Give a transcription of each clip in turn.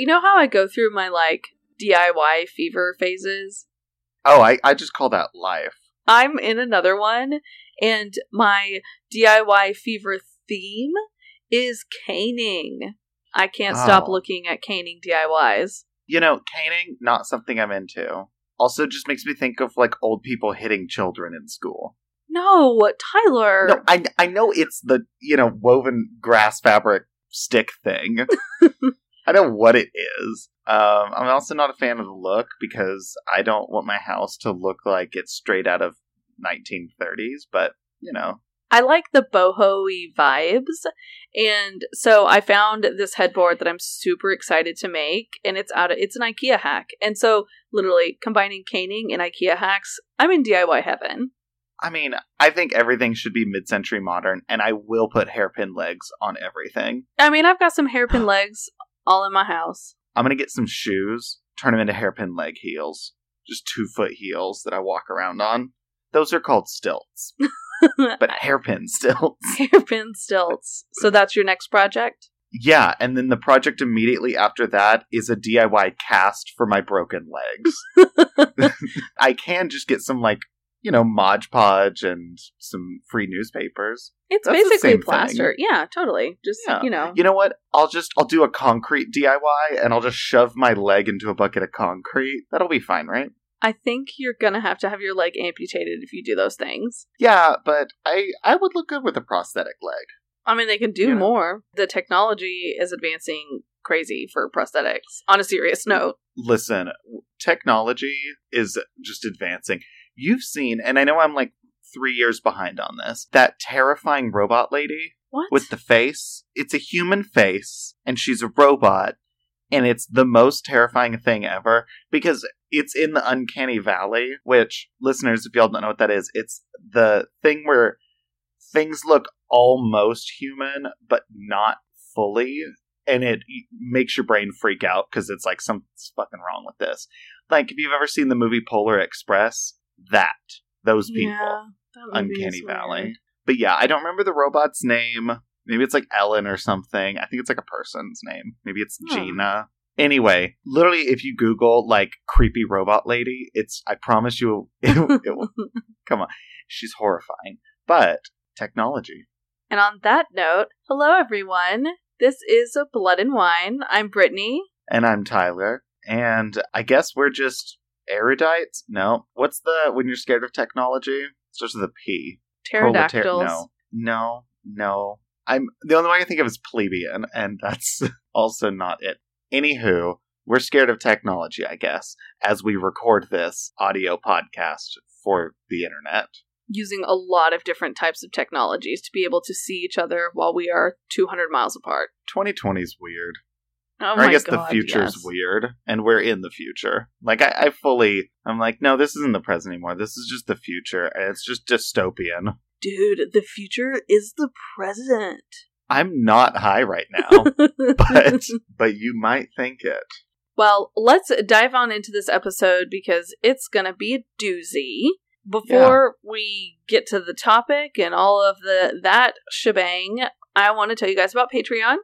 You know how I go through my like DIY fever phases? Oh, I, I just call that life. I'm in another one, and my DIY fever theme is caning. I can't stop Oh. looking at caning DIYs. You know, caning, not something I'm into. Also, just makes me think of like old people hitting children in school. No, Tyler. No, I I know it's the you know woven grass fabric stick thing. I don't know what it is. Um, I'm also not a fan of the look because I don't want my house to look like it's straight out of 1930s. But you know, I like the boho-y vibes. And so I found this headboard that I'm super excited to make and it's out of it's an IKEA hack. And so literally combining caning and IKEA hacks, I'm in DIY heaven. I mean, I think everything should be mid-century modern, and I will put hairpin legs on everything. I mean, I've got some hairpin legs all in my house. I'm gonna get some shoes, turn them into hairpin leg heels, just two foot heels that I walk around on. Those are called stilts, but hairpin stilts. hairpin stilts. So that's your next project? Yeah, and then the project immediately after that is a DIY cast for my broken legs. I can just get some like you know Mod Podge and some free newspapers. It's That's basically plaster. Yeah, totally. Just, Yeah. you know. You know what? I'll just I'll do a concrete DIY and I'll just shove my leg into a bucket of concrete. That'll be fine, right? I think you're going to have to have your leg amputated if you do those things. Yeah, but I I would look good with a prosthetic leg. I mean, they can do more. The technology is advancing crazy for prosthetics. On a serious note, Listen, technology is just advancing. You've seen, and I know I'm like three years behind on this, that terrifying robot lady what? with the face. It's a human face, and she's a robot, and it's the most terrifying thing ever because it's in the uncanny valley. Which, listeners, if y'all don't know what that is, it's the thing where things look almost human but not fully, and it makes your brain freak out because it's like something's fucking wrong with this. Like if you've ever seen the movie Polar Express, that those people. Yeah, Uncanny Valley. weird. But yeah, I don't remember the robot's name. Maybe it's like Ellen or something. I think it's like a person's name. Maybe it's. Gina. Anyway, literally, if you Google like creepy robot lady, it's I promise you, it, it will come on. She's horrifying, but technology. And on that note, hello everyone. This is a Blood and Wine. I'm Brittany. And I'm Tyler, and I guess we're just erudites. No, what's the when you're scared of technology? It starts with a P. Proletar- Pterodactyls. No, no, no. I'm the only one I think of is plebeian, and that's also not it. Anywho, we're scared of technology, I guess, as we record this audio podcast for the internet. Using a lot of different types of technologies to be able to see each other while we are 200 miles apart. 2020 is weird. Oh or I guess God, the future's yes. weird, and we're in the future. Like I, I fully, I'm like, no, this isn't the present anymore. This is just the future, and it's just dystopian. Dude, the future is the present. I'm not high right now, but but you might think it. Well, let's dive on into this episode because it's going to be a doozy. Before we get to the topic and all of the that shebang, I want to tell you guys about Patreon.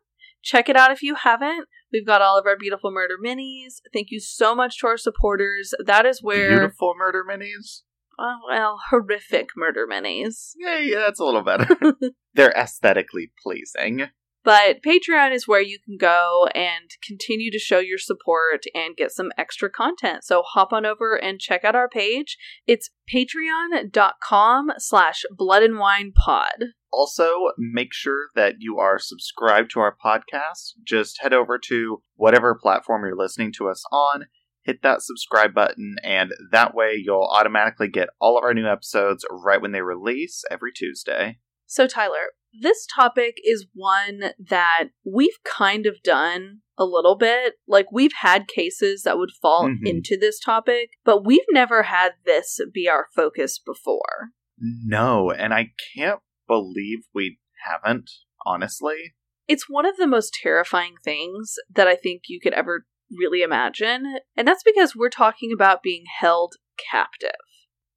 Check it out if you haven't. We've got all of our beautiful murder minis. Thank you so much to our supporters. That is where Beautiful murder minis. uh, well, horrific murder minis. Yeah, yeah, that's a little better. They're aesthetically pleasing. But Patreon is where you can go and continue to show your support and get some extra content. So hop on over and check out our page. It's patreon.com slash blood and wine pod. Also, make sure that you are subscribed to our podcast. Just head over to whatever platform you're listening to us on, hit that subscribe button, and that way you'll automatically get all of our new episodes right when they release every Tuesday. So Tyler, this topic is one that we've kind of done a little bit. Like we've had cases that would fall Mhm. into this topic, but we've never had this be our focus before. No, and I can't believe we haven't, honestly. it's one of the most terrifying things that I think you could ever really imagine. And that's because we're talking about being held captive.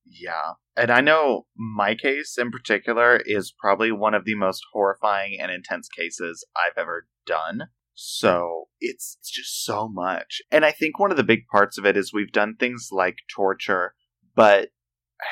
Yeah. And I know my case in particular is probably one of the most horrifying and intense cases I've ever done. So it's, it's just so much. And I think one of the big parts of it is we've done things like torture, but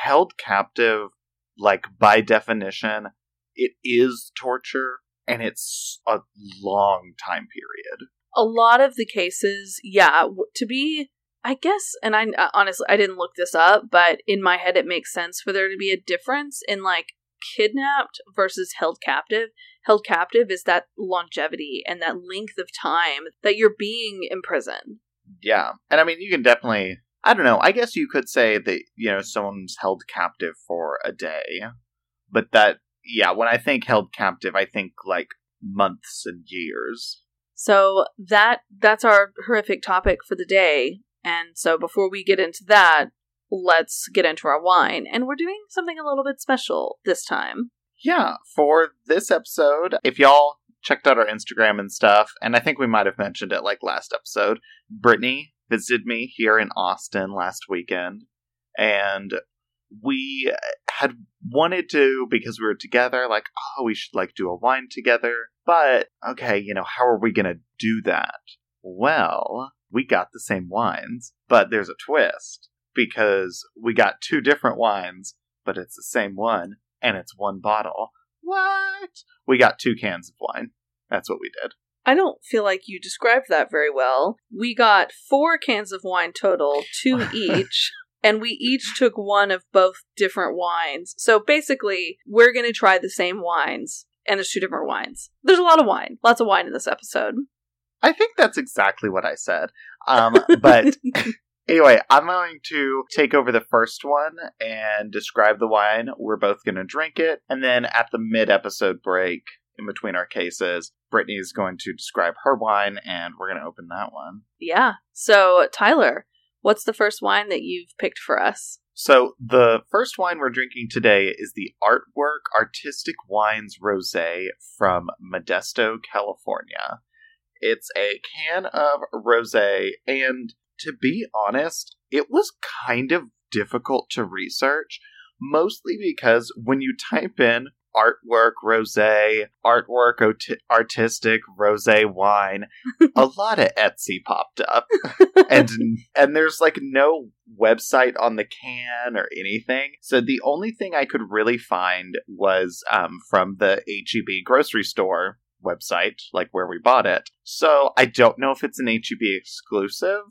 held captive, like by definition, it is torture and it's a long time period. A lot of the cases, yeah, to be I guess, and I uh, honestly I didn't look this up, but in my head it makes sense for there to be a difference in like kidnapped versus held captive. Held captive is that longevity and that length of time that you're being imprisoned. Yeah, and I mean you can definitely. I don't know. I guess you could say that you know someone's held captive for a day, but that yeah. When I think held captive, I think like months and years. So that that's our horrific topic for the day. And so before we get into that, let's get into our wine. And we're doing something a little bit special this time. Yeah, for this episode, if y'all checked out our Instagram and stuff, and I think we might have mentioned it like last episode, Brittany visited me here in Austin last weekend. And we had wanted to because we were together like oh we should like do a wine together but okay you know how are we gonna do that well we got the same wines, but there's a twist because we got two different wines, but it's the same one and it's one bottle. What? We got two cans of wine. That's what we did. I don't feel like you described that very well. We got four cans of wine total, two each. and we each took one of both different wines. So basically, we're going to try the same wines, and there's two different wines. There's a lot of wine, lots of wine in this episode. I think that's exactly what I said. Um, but anyway, I'm going to take over the first one and describe the wine. We're both going to drink it. And then at the mid episode break, in between our cases, Brittany is going to describe her wine and we're going to open that one. Yeah. So, Tyler, what's the first wine that you've picked for us? So, the first wine we're drinking today is the Artwork Artistic Wines Rosé from Modesto, California. It's a can of rose, and to be honest, it was kind of difficult to research, mostly because when you type in artwork rose, artwork ot- artistic rose wine, a lot of Etsy popped up, and and there's like no website on the can or anything. So the only thing I could really find was um, from the HEB grocery store website, like where we bought it. So I don't know if it's an HEB exclusive.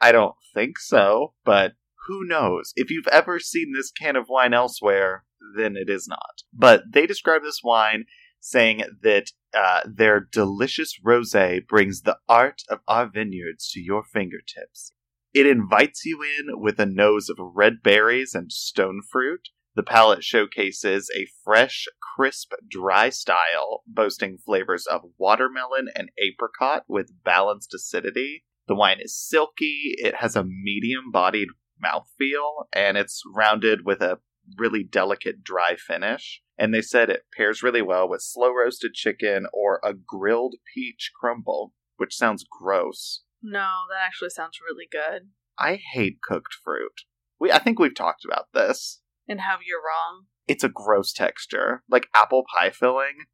I don't think so, but who knows? If you've ever seen this can of wine elsewhere, then it is not. But they describe this wine saying that uh, their delicious rosé brings the art of our vineyards to your fingertips. It invites you in with a nose of red berries and stone fruit, the palette showcases a fresh, crisp, dry style, boasting flavors of watermelon and apricot with balanced acidity. The wine is silky, it has a medium bodied mouthfeel, and it's rounded with a really delicate dry finish. And they said it pairs really well with slow roasted chicken or a grilled peach crumble, which sounds gross. No, that actually sounds really good. I hate cooked fruit. We I think we've talked about this and how you're wrong. It's a gross texture, like apple pie filling.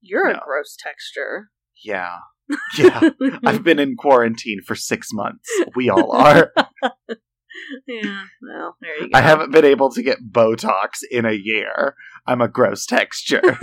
You're no. a gross texture. Yeah. Yeah. I've been in quarantine for six months. We all are. yeah, well, there you go. I haven't been able to get Botox in a year. I'm a gross texture.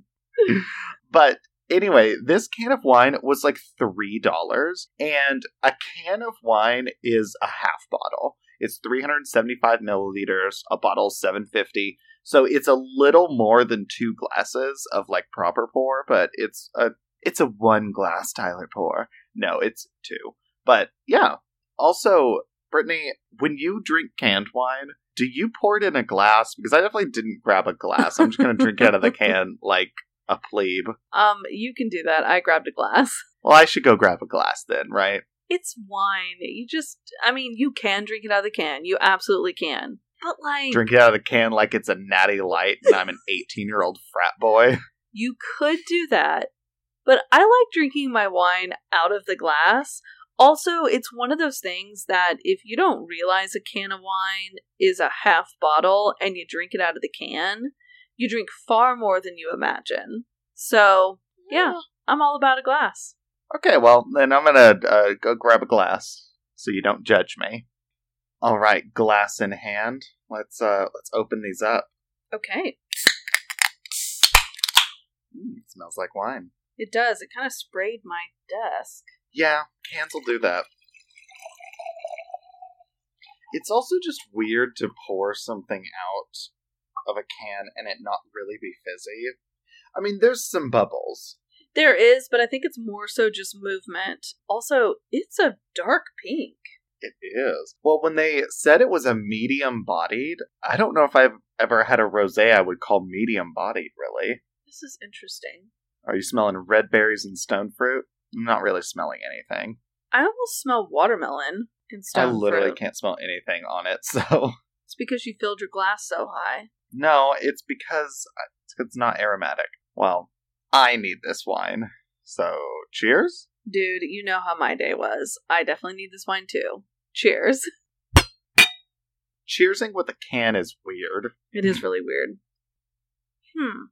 but anyway, this can of wine was like $3, and a can of wine is a half bottle. It's 375 milliliters. A bottle 750. So it's a little more than two glasses of like proper pour, but it's a it's a one glass Tyler pour. No, it's two. But yeah. Also, Brittany, when you drink canned wine, do you pour it in a glass? Because I definitely didn't grab a glass. I'm just gonna drink it out of the can like a plebe. Um, you can do that. I grabbed a glass. Well, I should go grab a glass then, right? It's wine. You just, I mean, you can drink it out of the can. You absolutely can. But like, drink it out of the can like it's a natty light and I'm an 18 year old frat boy. You could do that, but I like drinking my wine out of the glass. Also, it's one of those things that if you don't realize a can of wine is a half bottle and you drink it out of the can, you drink far more than you imagine. So, yeah, I'm all about a glass. Okay, well, then I'm gonna uh, go grab a glass so you don't judge me. All right, glass in hand. Let's uh let's open these up. Okay. Mm, it smells like wine. It does. It kind of sprayed my desk. Yeah, cans will do that. It's also just weird to pour something out of a can and it not really be fizzy. I mean, there's some bubbles. There is, but I think it's more so just movement. Also, it's a dark pink. It is. Well, when they said it was a medium bodied, I don't know if I've ever had a rose I would call medium bodied, really. This is interesting. Are you smelling red berries and stone fruit? I'm not really smelling anything. I almost smell watermelon and stone I literally fruit. can't smell anything on it, so. It's because you filled your glass so high. No, it's because uh, it's not aromatic. Well, I need this wine. So, cheers? Dude, you know how my day was. I definitely need this wine too. Cheers. Cheersing with a can is weird. It is really weird. Hmm.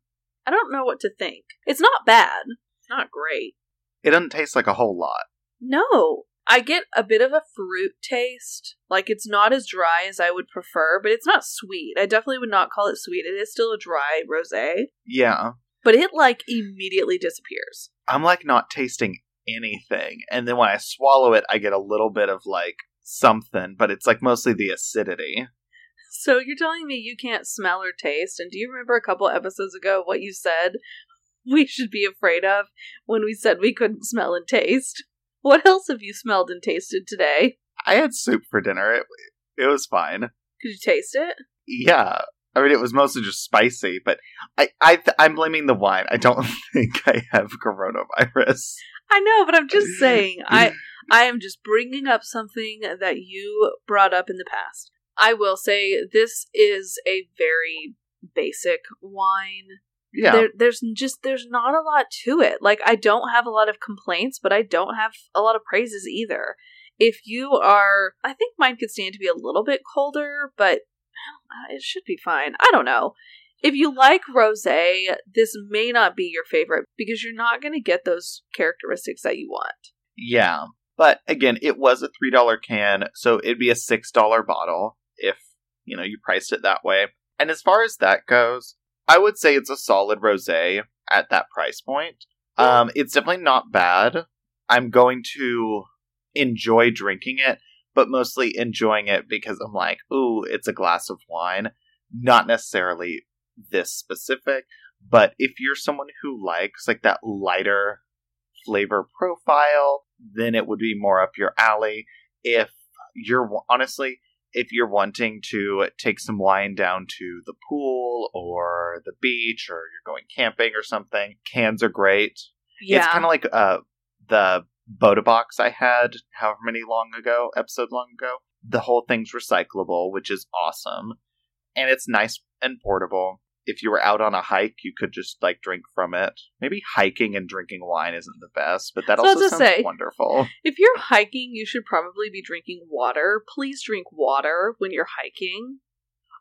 I don't know what to think. It's not bad. It's not great. It doesn't taste like a whole lot. No. I get a bit of a fruit taste. Like it's not as dry as I would prefer, but it's not sweet. I definitely would not call it sweet. It is still a dry rosé, Yeah. But it like immediately disappears. I'm like not tasting anything. And then when I swallow it, I get a little bit of like something, but it's like mostly the acidity. So you're telling me you can't smell or taste? And do you remember a couple episodes ago what you said we should be afraid of when we said we couldn't smell and taste? What else have you smelled and tasted today? I had soup for dinner. It, it was fine. Could you taste it? Yeah. I mean, it was mostly just spicy, but I, I, th- I'm blaming the wine. I don't think I have coronavirus. I know, but I'm just saying. I I am just bringing up something that you brought up in the past. I will say this is a very basic wine. Yeah. There, there's just there's not a lot to it. Like I don't have a lot of complaints, but I don't have a lot of praises either. If you are, I think mine could stand to be a little bit colder, but uh, it should be fine. I don't know. If you like rosé, this may not be your favorite because you're not going to get those characteristics that you want. Yeah. But again, it was a $3 can, so it'd be a $6 bottle if, you know, you priced it that way. And as far as that goes, I would say it's a solid rosé at that price point. Um, it's definitely not bad. I'm going to enjoy drinking it, but mostly enjoying it because I'm like, ooh, it's a glass of wine. Not necessarily this specific, but if you're someone who likes like that lighter flavor profile, then it would be more up your alley. If you're honestly, if you're wanting to take some wine down to the pool or the beach or you're going camping or something, cans are great. Yeah. It's kind of like uh, the Bota Box I had however many long ago, episode long ago. The whole thing's recyclable, which is awesome. And it's nice and portable. If you were out on a hike, you could just like drink from it. Maybe hiking and drinking wine isn't the best, but that So also sounds say- wonderful. If you're hiking, you should probably be drinking water. Please drink water when you're hiking.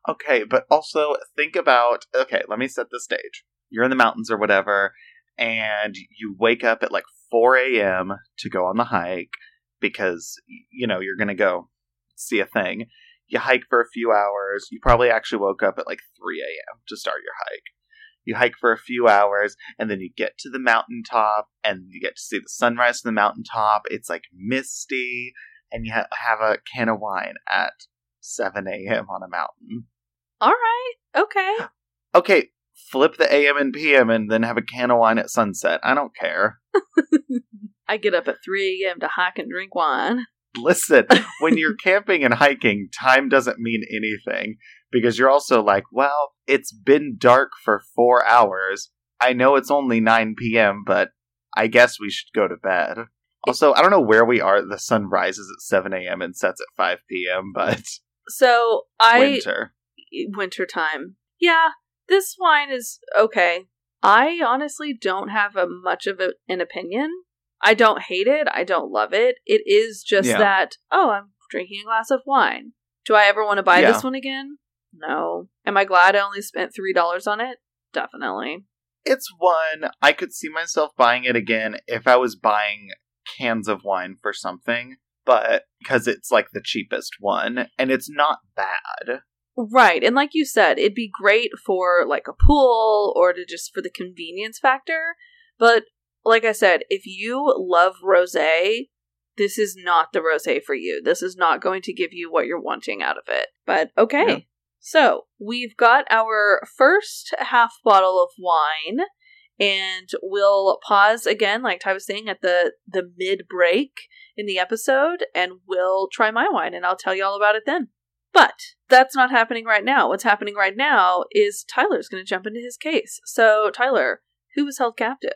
Okay, but also think about okay, let me set the stage. You're in the mountains or whatever, and you wake up at like 4 a.m. to go on the hike because, you know, you're going to go see a thing. You hike for a few hours. You probably actually woke up at like 3 a.m. to start your hike. You hike for a few hours, and then you get to the mountaintop, and you get to see the sunrise from the mountaintop. It's like misty, and you ha- have a can of wine at 7 a.m. on a mountain. All right. Okay. Okay, flip the AM and PM and then have a can of wine at sunset. I don't care. I get up at 3 a.m. to hike and drink wine. Listen, when you're camping and hiking, time doesn't mean anything because you're also like, well, it's been dark for four hours. I know it's only 9 p.m., but I guess we should go to bed. Also, I don't know where we are. The sun rises at 7 a.m. and sets at 5 p.m., but So I winter. winter time. Yeah, this wine is okay. I honestly don't have a much of a, an opinion. I don't hate it. I don't love it. It is just Yeah. that, oh, I'm drinking a glass of wine. Do I ever want to buy Yeah. this one again? No. Am I glad I only spent $3 on it? Definitely. It's one I could see myself buying it again if I was buying cans of wine for something, but because it's like the cheapest one and it's not bad. Right. And like you said, it'd be great for like a pool or to just for the convenience factor. But like I said, if you love rosé, this is not the rosé for you. This is not going to give you what you're wanting out of it. But okay. Yeah. So, we've got our first half bottle of wine and we'll pause again like Ty was saying at the the mid break in the episode and we'll try my wine and I'll tell you all about it then. But that's not happening right now. What's happening right now is Tyler's going to jump into his case. So, Tyler, who was held captive?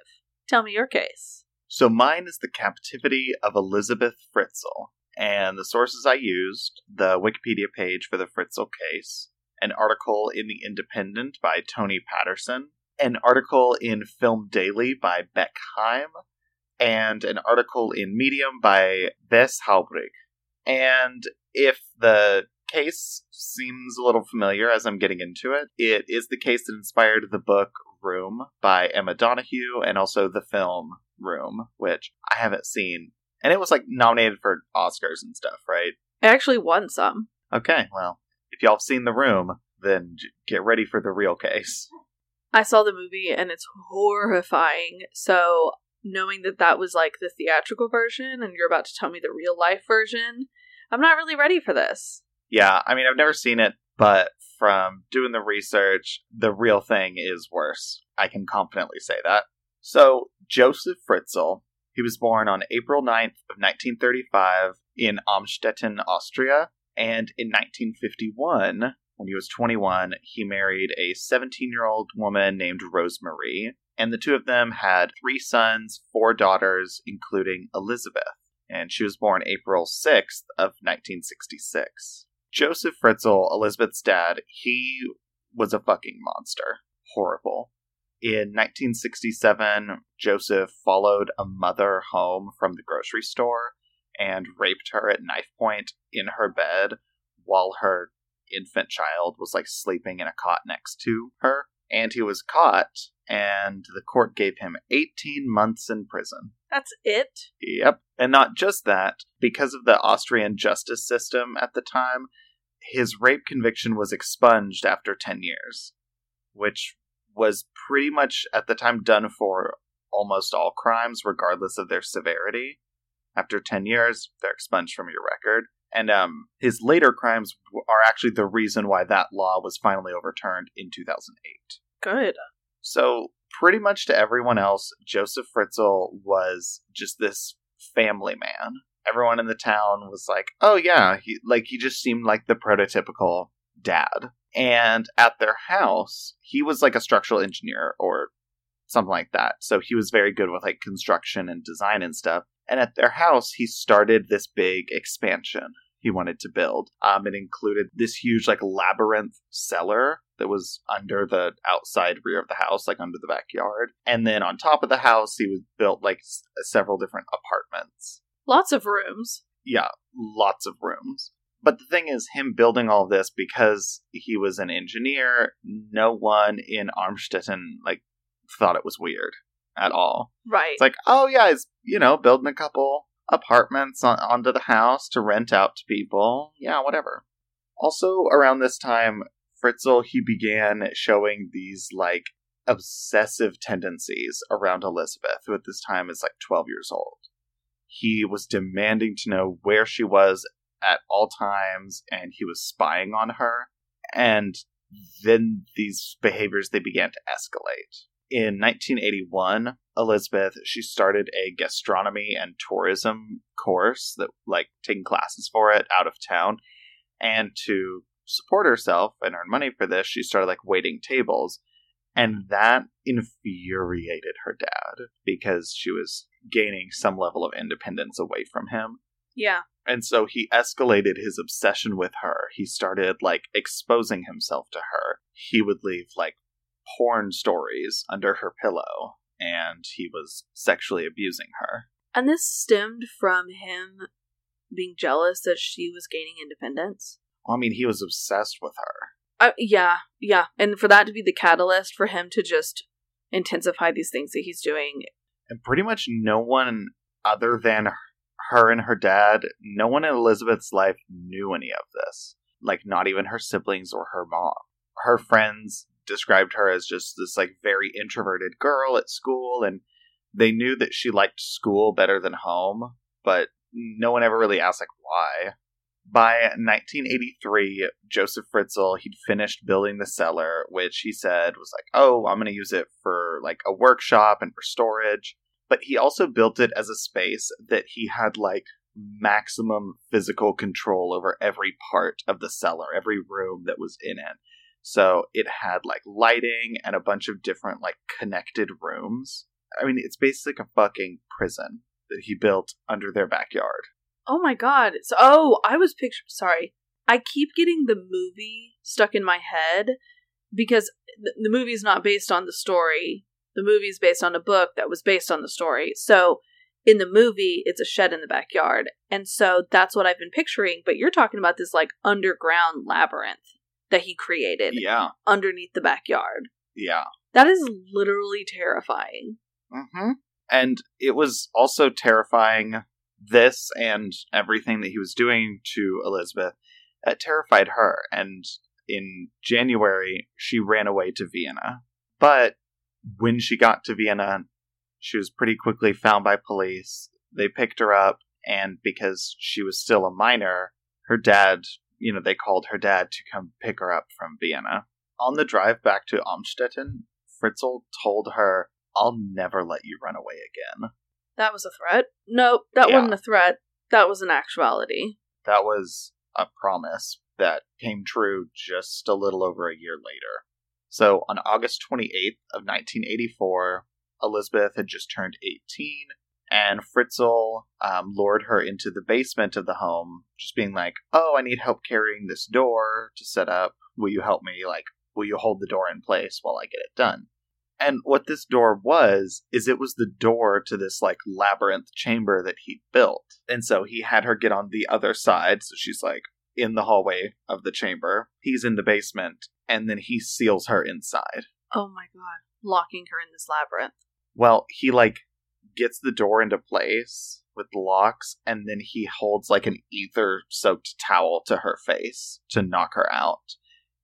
Tell me your case. So, mine is the captivity of Elizabeth Fritzl. And the sources I used the Wikipedia page for the Fritzl case, an article in The Independent by Tony Patterson, an article in Film Daily by Beck Heim, and an article in Medium by Bess Haubrig. And if the case seems a little familiar as I'm getting into it, it is the case that inspired the book Room by Emma Donoghue and also the film Room, which I haven't seen. And it was like nominated for Oscars and stuff, right? It actually won some. Okay, well, if y'all have seen The Room, then get ready for the real case. I saw the movie and it's horrifying. So knowing that that was like the theatrical version and you're about to tell me the real life version, I'm not really ready for this. Yeah, I mean, I've never seen it, but from doing the research, the real thing is worse. I can confidently say that. So, Josef Fritzl, he was born on April 9th of 1935 in Amstetten, Austria, and in 1951, when he was 21, he married a 17 year old woman named Rosemarie, and the two of them had three sons, four daughters, including Elizabeth, and she was born April 6th of 1966. Josef Fritzl, Elizabeth's dad, he was a fucking monster. Horrible. In 1967, Josef followed a mother home from the grocery store and raped her at knife point in her bed while her infant child was like sleeping in a cot next to her. And he was caught, and the court gave him 18 months in prison. That's it? Yep. And not just that, because of the Austrian justice system at the time, his rape conviction was expunged after 10 years, which was pretty much at the time done for almost all crimes, regardless of their severity. After 10 years, they're expunged from your record. And um, his later crimes are actually the reason why that law was finally overturned in 2008. Good. So, pretty much to everyone else, Josef Fritzl was just this family man. Everyone in the town was like, "Oh yeah, he like he just seemed like the prototypical dad." And at their house, he was like a structural engineer or something like that. So he was very good with like construction and design and stuff. And at their house, he started this big expansion he wanted to build. Um, it included this huge like labyrinth cellar that was under the outside rear of the house, like under the backyard. And then on top of the house, he was built like s- several different apartments. Lots of rooms. Yeah, lots of rooms. But the thing is, him building all this because he was an engineer, no one in Amstetten like thought it was weird at all. Right. It's like, oh yeah, he's you know building a couple apartments on, onto the house to rent out to people. Yeah, whatever. Also, around this time, Fritzl he began showing these like obsessive tendencies around Elizabeth, who at this time is like 12 years old. He was demanding to know where she was at all times, and he was spying on her. And then these behaviors they began to escalate. In 1981, Elizabeth she started a gastronomy and tourism course that like taking classes for it out of town, and to support herself and earn money for this, she started like waiting tables. And that infuriated her dad because she was gaining some level of independence away from him. Yeah. And so he escalated his obsession with her. He started like exposing himself to her. He would leave like porn stories under her pillow and he was sexually abusing her. And this stemmed from him being jealous that she was gaining independence. Well, I mean, he was obsessed with her. Uh, yeah, yeah. And for that to be the catalyst for him to just intensify these things that he's doing. And pretty much no one other than her and her dad, no one in Elizabeth's life knew any of this. Like, not even her siblings or her mom. Her friends described her as just this, like, very introverted girl at school, and they knew that she liked school better than home, but no one ever really asked, like, why. By 1983, Josef Fritzl, he'd finished building the cellar, which he said was like, oh, I'm going to use it for like a workshop and for storage. But he also built it as a space that he had like maximum physical control over every part of the cellar, every room that was in it. So it had like lighting and a bunch of different like connected rooms. I mean, it's basically like a fucking prison that he built under their backyard. Oh my god. So oh, I was picturing sorry. I keep getting the movie stuck in my head because th- the movie's not based on the story. The movie's based on a book that was based on the story. So in the movie, it's a shed in the backyard. And so that's what I've been picturing. But you're talking about this like underground labyrinth that he created Yeah. underneath the backyard. Yeah. That is literally terrifying. Mm-hmm. And it was also terrifying. This and everything that he was doing to Elizabeth it terrified her. And in January, she ran away to Vienna. But when she got to Vienna, she was pretty quickly found by police. They picked her up, and because she was still a minor, her dad, you know, they called her dad to come pick her up from Vienna. On the drive back to Amstetten, Fritzl told her, I'll never let you run away again. That was a threat. Nope, that Yeah. wasn't a threat. That was an actuality. That was a promise that came true just a little over a year later. So on August 28th of 1984, Elizabeth had just turned 18, and Fritzl um, lured her into the basement of the home, just being like, "Oh, I need help carrying this door to set up. Will you help me? Like, will you hold the door in place while I get it done?" And what this door was, is it was the door to this like labyrinth chamber that he built. And so he had her get on the other side. So she's like in the hallway of the chamber. He's in the basement. And then he seals her inside. Oh my god. Locking her in this labyrinth. Well, he like gets the door into place with locks. And then he holds like an ether soaked towel to her face to knock her out.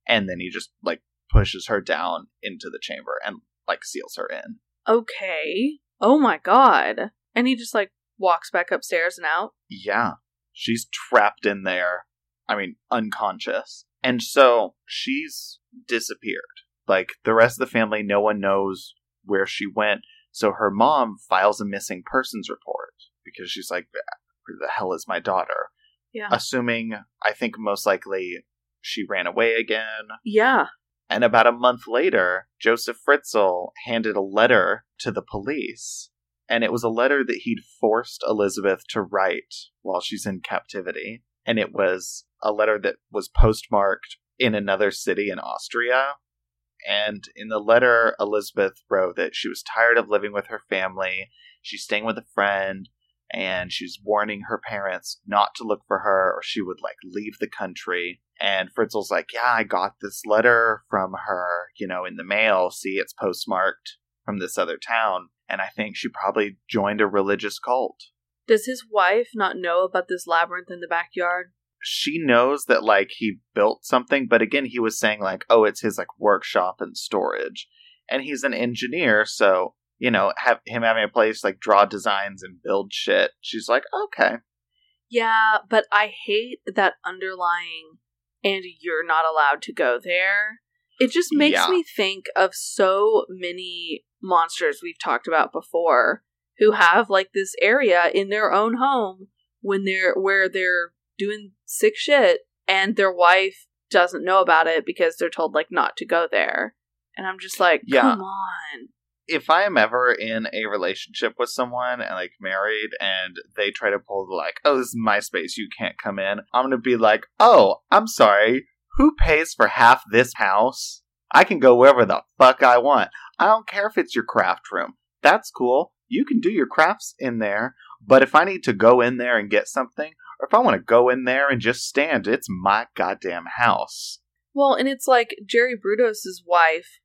And then he just like pushes her down into the chamber and like seals her in. Okay. Oh my god. And he just like walks back upstairs and out. Yeah. She's trapped in there. I mean, unconscious. And so she's disappeared. Like the rest of the family, no one knows where she went. So her mom files a missing persons report because she's like, where the hell is my daughter? Yeah. Assuming, I think most likely she ran away again. Yeah. And about a month later, Josef Fritzl handed a letter to the police. And it was a letter that he'd forced Elizabeth to write while she's in captivity. And it was a letter that was postmarked in another city in Austria. And in the letter, Elizabeth wrote that she was tired of living with her family. She's staying with a friend. And she's warning her parents not to look for her or she would like leave the country. And Fritzl's like, Yeah, I got this letter from her, you know, in the mail. See, it's postmarked from this other town. And I think she probably joined a religious cult. Does his wife not know about this labyrinth in the backyard? She knows that, like, he built something, but again, he was saying, like, oh, it's his, like, workshop and storage. And he's an engineer, so, you know, have him having a place, like, draw designs and build shit. She's like, okay. Yeah, but I hate that underlying and you're not allowed to go there. It just makes Yeah. me think of so many monsters we've talked about before who have like this area in their own home when they're where they're doing sick shit and their wife doesn't know about it because they're told like not to go there. And I'm just like, Yeah. come on. If I am ever in a relationship with someone and like married and they try to pull the like, oh, this is my space, you can't come in, I'm gonna be like, oh, I'm sorry, who pays for half this house? I can go wherever the fuck I want. I don't care if it's your craft room. That's cool. You can do your crafts in there. But if I need to go in there and get something, or if I want to go in there and just stand, it's my goddamn house. Well, and it's like Jerry Brudos' wife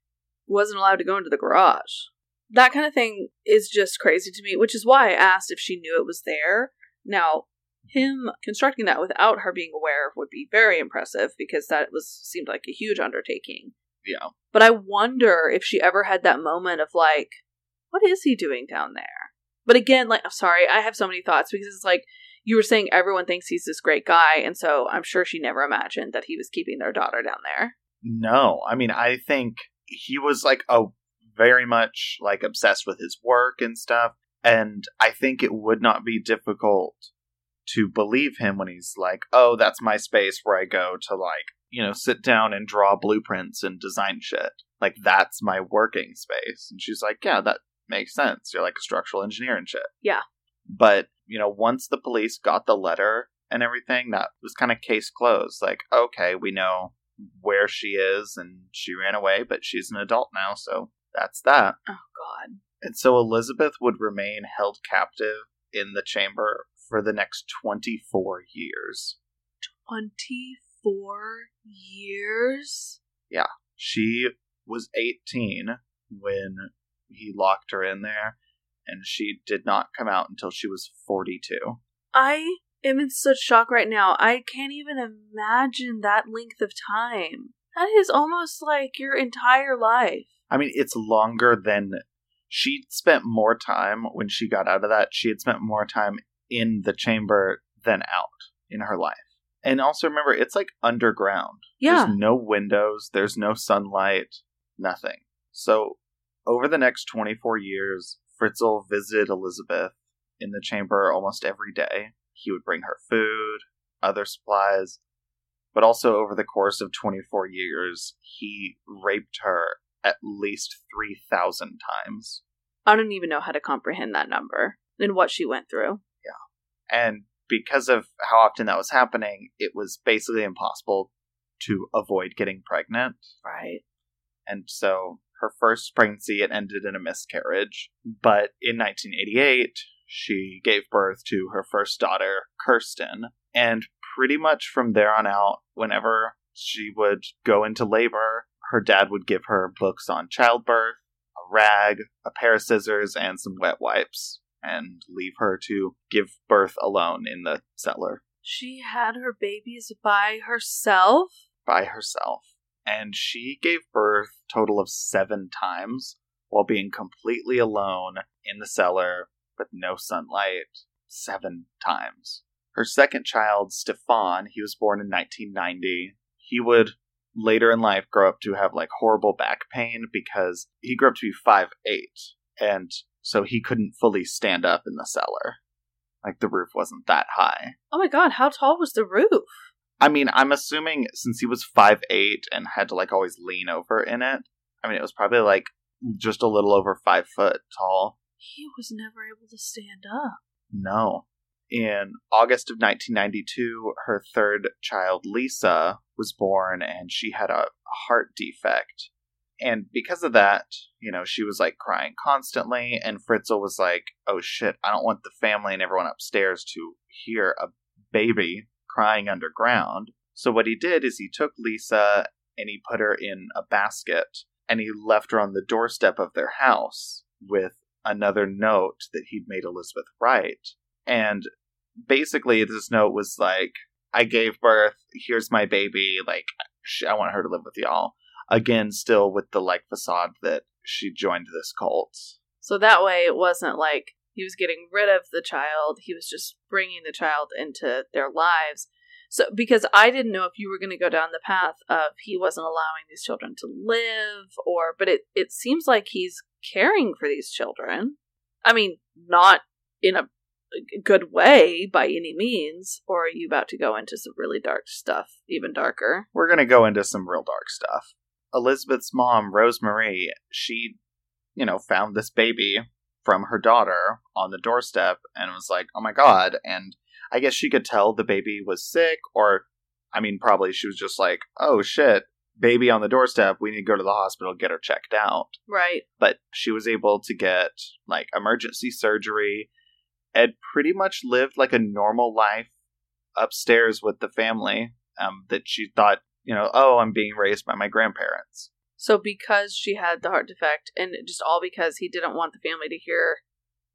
wasn't allowed to go into the garage. that kind of thing is just crazy to me, which is why I asked if she knew it was there. Now, him constructing that without her being aware would be very impressive because that was seemed like a huge undertaking. Yeah. But I wonder if she ever had that moment of like, what is he doing down there? But again, like, I'm sorry, I have so many thoughts because it's like you were saying everyone thinks he's this great guy, and so I'm sure she never imagined that he was keeping their daughter down there. No, I mean, I think he was like a very much like obsessed with his work and stuff, and I think it would not be difficult to believe him when he's like, "Oh, that's my space where I go to like, you know, sit down and draw blueprints and design shit. Like that's my working space." And she's like, "Yeah, that makes sense. You're like a structural engineer and shit." Yeah. But, you know, once the police got the letter and everything, that was kind of case closed. Like, okay, we know where she is and she ran away, but she's an adult now, so that's that. Oh, God. And so Elizabeth would remain held captive in the chamber for the next 24 years. 24 years? Yeah. She was 18 when he locked her in there, and she did not come out until she was 42. I am in such shock right now. I can't even imagine that length of time. That is almost like your entire life. I mean, it's longer than she spent more time when she got out of that. She had spent more time in the chamber than out in her life. And also remember, it's like underground. Yeah. There's no windows, there's no sunlight, nothing. So, over the next 24 years, Fritzl visited Elizabeth in the chamber almost every day. He would bring her food, other supplies, but also over the course of 24 years, he raped her at least 3,000 times. I don't even know how to comprehend that number and what she went through. Yeah. And because of how often that was happening, it was basically impossible to avoid getting pregnant. Right. And so her first pregnancy it ended in a miscarriage, but in 1988 she gave birth to her first daughter, Kirsten, and pretty much from there on out whenever she would go into labor, her dad would give her books on childbirth, a rag, a pair of scissors, and some wet wipes and leave her to give birth alone in the cellar She had her babies by herself? by herself. And she gave birth total of seven times while being completely alone in the cellar with no sunlight. Seven times. Her second child, Stefan, he was born in 1990. He would later in life grow up to have like horrible back pain because he grew up to be five eight, and so he couldn't fully stand up in the cellar. Like the roof wasn't that high. Oh my god, how tall was the roof? I mean, I'm assuming since he was five eight and had to like always lean over in it, I mean it was probably like just a little over five foot tall. He was never able to stand up. No. In August of 1992, her third child, Lisa, was born and she had a heart defect. And because of that, you know, she was like crying constantly. And Fritzl was like, oh shit, I don't want the family and everyone upstairs to hear a baby crying underground. So what he did is he took Lisa and he put her in a basket and he left her on the doorstep of their house with another note that he'd made Elizabeth write. And basically, this note was like, I gave birth, here's my baby, like, I want her to live with y'all. Again, still with the like facade that she joined this cult. So that way it wasn't like he was getting rid of the child, he was just bringing the child into their lives. So because I didn't know if you were going to go down the path of he wasn't allowing these children to live or but it it seems like he's caring for these children. I mean, not in a good way by any means or are you about to go into some really dark stuff, even darker? We're going to go into some real dark stuff. Elizabeth's mom, Rosemarie, she, you know, found this baby from her daughter on the doorstep and was like, oh my god. And I guess she could tell the baby was sick, or, I mean, probably she was just like, oh shit, baby on the doorstep, we need to go to the hospital, get her checked out. Right. But she was able to get, like, emergency surgery and pretty much lived like a normal life upstairs with the family um, that she thought, you know, oh, I'm being raised by my grandparents. So because she had the heart defect, and just all because he didn't want the family to hear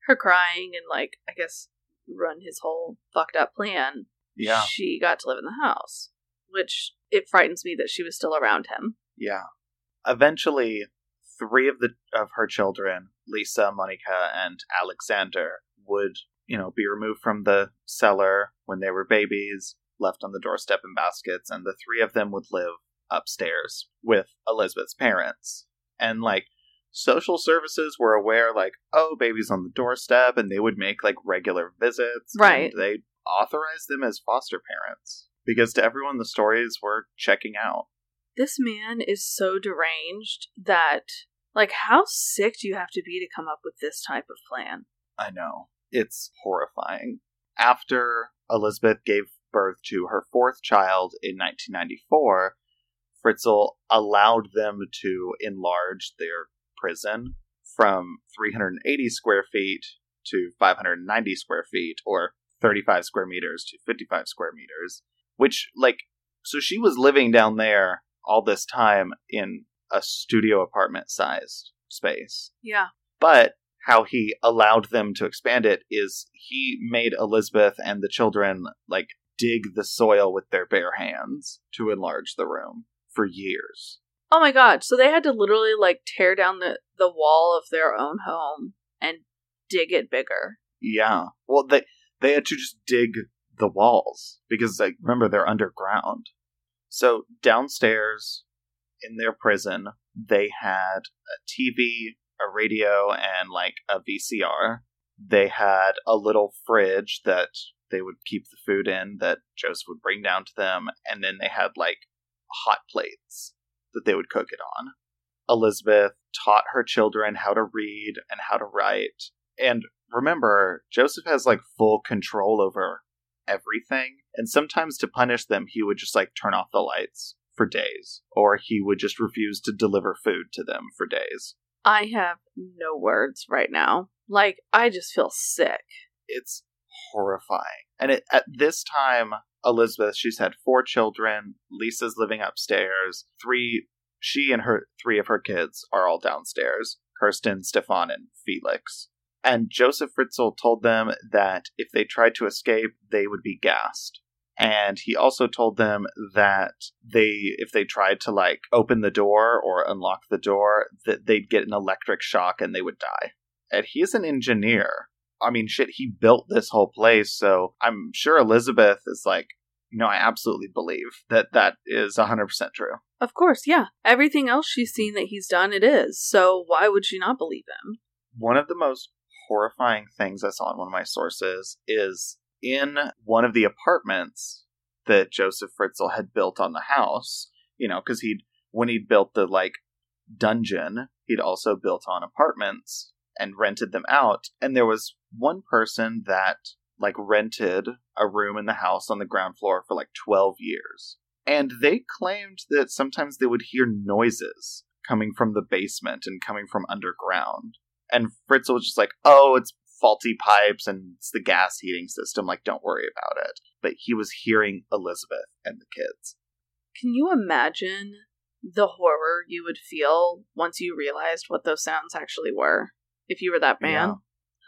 her crying and like I guess run his whole fucked up plan, Yeah. she got to live in the house. Which it frightens me that she was still around him. Yeah. Eventually, three of the of her children, Lisa, Monica, and Alexander, would, you know, be removed from the cellar when they were babies, left on the doorstep in baskets, and the three of them would live upstairs with Elizabeth's parents. And like social services were aware like, oh, baby's on the doorstep, and they would make like regular visits. Right. And they authorized them as foster parents. Because to everyone the stories were checking out. This man is so deranged that like how sick do you have to be to come up with this type of plan? I know. It's horrifying. After Elizabeth gave birth to her fourth child in 1994, Fritzl allowed them to enlarge their prison from 380 square feet to 590 square feet, or 35 square meters to 55 square meters. Which, like, so she was living down there all this time in a studio apartment sized space. Yeah. But how he allowed them to expand it is he made Elizabeth and the children like dig the soil with their bare hands to enlarge the room for years. Oh my god, so they had to literally like tear down the the wall of their own home and dig it bigger. Yeah. Well, they they had to just dig the walls because like remember they're underground. So downstairs in their prison, they had a TV, a radio, and like a VCR. They had a little fridge that they would keep the food in that Josef would bring down to them, and then they had like hot plates that they would cook it on. Elizabeth taught her children how to read and how to write. And remember, Josef has like full control over everything. And sometimes to punish them, he would just like turn off the lights for days, or he would just refuse to deliver food to them for days. I have no words right now. Like I just feel sick. It's horrifying. And it, at this time, Elizabeth, she's had four children. Lisa's living upstairs. Three, she and her three of her kids are all downstairs. Kirsten, Stefan, and Felix. And Josef Fritzl told them that if they tried to escape, they would be gassed. And he also told them that they, if they tried to like open the door or unlock the door, that they'd get an electric shock and they would die. And he's an engineer. I mean, shit, he built this whole place, so I'm sure Elizabeth is like, no, I absolutely believe that that is 100% true. Of course, yeah. Everything else she's seen that he's done, it is. So why would she not believe him? One of the most horrifying things I saw in one of my sources is in one of the apartments that Josef Fritzl had built on the house, you know, because he'd, when he'd built the like dungeon, he'd also built on apartments and rented them out. And there was one person that like rented a room in the house on the ground floor for like 12 years. And they claimed that sometimes they would hear noises coming from the basement and coming from underground. And Fritzl was just like, oh, it's faulty pipes and it's the gas heating system. Like, don't worry about it. But he was hearing Elizabeth and the kids. Can you imagine the horror you would feel once you realized what those sounds actually were? If you were that man? Yeah.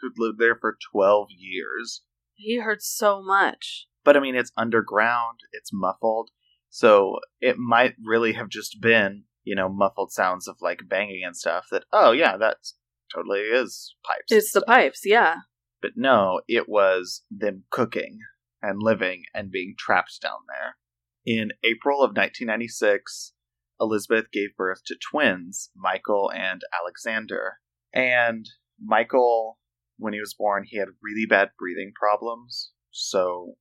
Who'd lived there for 12 years. He heard so much. But I mean, it's underground, it's muffled. So it might really have just been, you know, muffled sounds of like banging and stuff that, oh, yeah, that totally is pipes. It's the pipes, yeah. But no, it was them cooking and living and being trapped down there. In April of 1996, Elizabeth gave birth to twins, Michael and Alexander. And Michael, when he was born, he had really bad breathing problems. So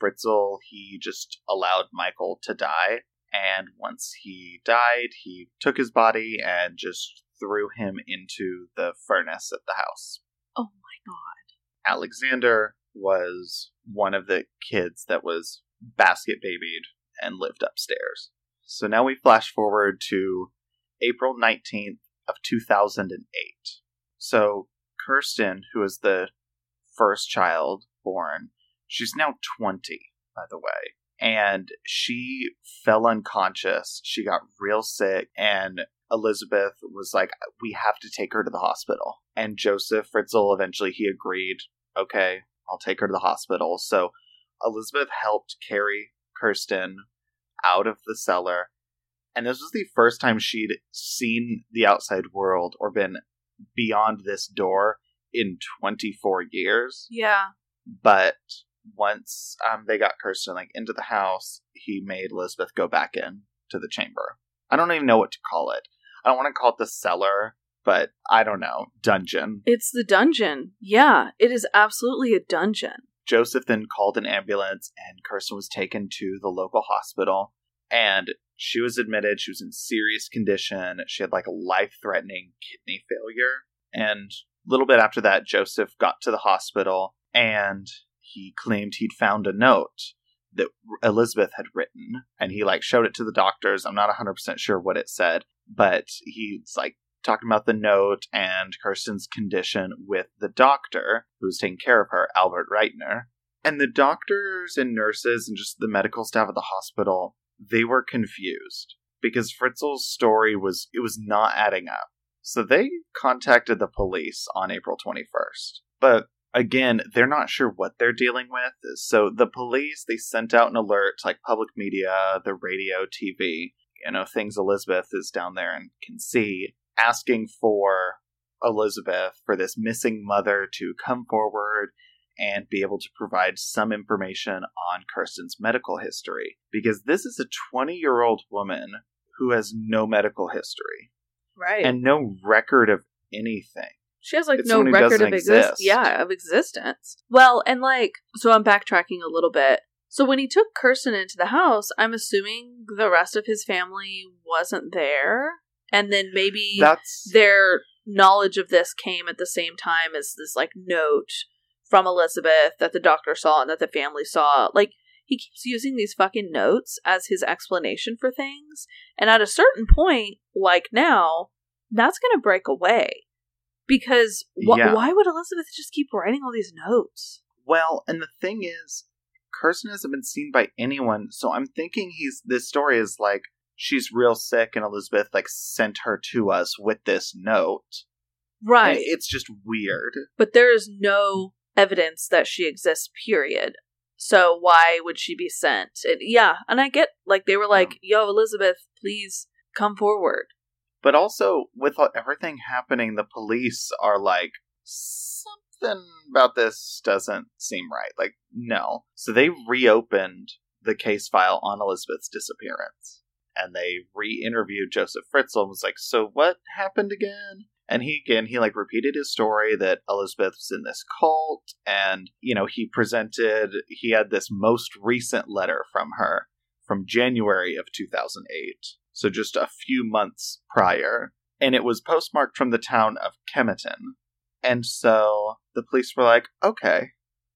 Fritzl, he just allowed Michael to die. And once he died, he took his body and just threw him into the furnace at the house. Oh my god. Alexander was one of the kids that was basket babied and lived upstairs. So now we flash forward to April 19th of 2008. So Kirsten, who is the first child born, she's now 20, by the way. And she fell unconscious. She got real sick and Elizabeth was like, "We have to take her to the hospital." And Josef Fritzl eventually he agreed, "Okay, I'll take her to the hospital." So Elizabeth helped carry Kirsten out of the cellar, and this was the first time she'd seen the outside world or been beyond this door in 24 years. Yeah. But once um, they got Kirsten like into the house, he made Elizabeth go back in to the chamber. I don't even know what to call it. I don't want to call it the cellar, but I don't know, dungeon. It's the dungeon. Yeah, it is absolutely a dungeon. Josef then called an ambulance and Kirsten was taken to the local hospital and she was admitted she was in serious condition. She had like a life-threatening kidney failure and a little bit after that Josef got to the hospital and he claimed he'd found a note that Elizabeth had written and he like showed it to the doctors. I'm not 100% sure what it said, but he's like talking about the note and Kirsten's condition with the doctor who's taking care of her, Albert Reiter. And the doctors and nurses and just the medical staff at the hospital, they were confused because Fritzl's story was it was not adding up. So they contacted the police on April 21st. But again, they're not sure what they're dealing with. So the police, they sent out an alert like public media, the radio, TV, you know, things Elizabeth is down there and can see, asking for Elizabeth, for this missing mother to come forward and be able to provide some information on Kirsten's medical history. Because this is a 20 year old woman who has no medical history. Right. And no record of anything. She has like It's no record of exist. exist. Yeah, of existence. Well, and like so I'm backtracking a little bit. So when he took Kirsten into the house, I'm assuming the rest of his family wasn't there. And then maybe That's their knowledge of this came at the same time as this like note from Elizabeth that the doctor saw and that the family saw. Like he keeps using these fucking notes as his explanation for things, and at a certain point, like now, that's going to break away because wh- Yeah. why would Elizabeth just keep writing all these notes? Well, and the thing is, Kirsten hasn't been seen by anyone, so I'm thinking he's this story is like she's real sick and Elizabeth like sent her to us with this note. And Right, It's just weird. but there is no evidence that she exists. Period. So why would she be sent? It, yeah, and I get like they were like, "Yo, Elizabeth, please come forward." But also with everything happening, the police are like something about this doesn't seem right. Like no. So they reopened the case file on Elizabeth's disappearance. And they re-interviewed Josef Fritzl and was like, "So what happened again?" And he again he like repeated his story that Elizabeth was in this cult, and you know he presented he had this most recent letter from her from January of 2008, so just a few months prior, and it was postmarked from the town of Kematen. And so the police were like, okay,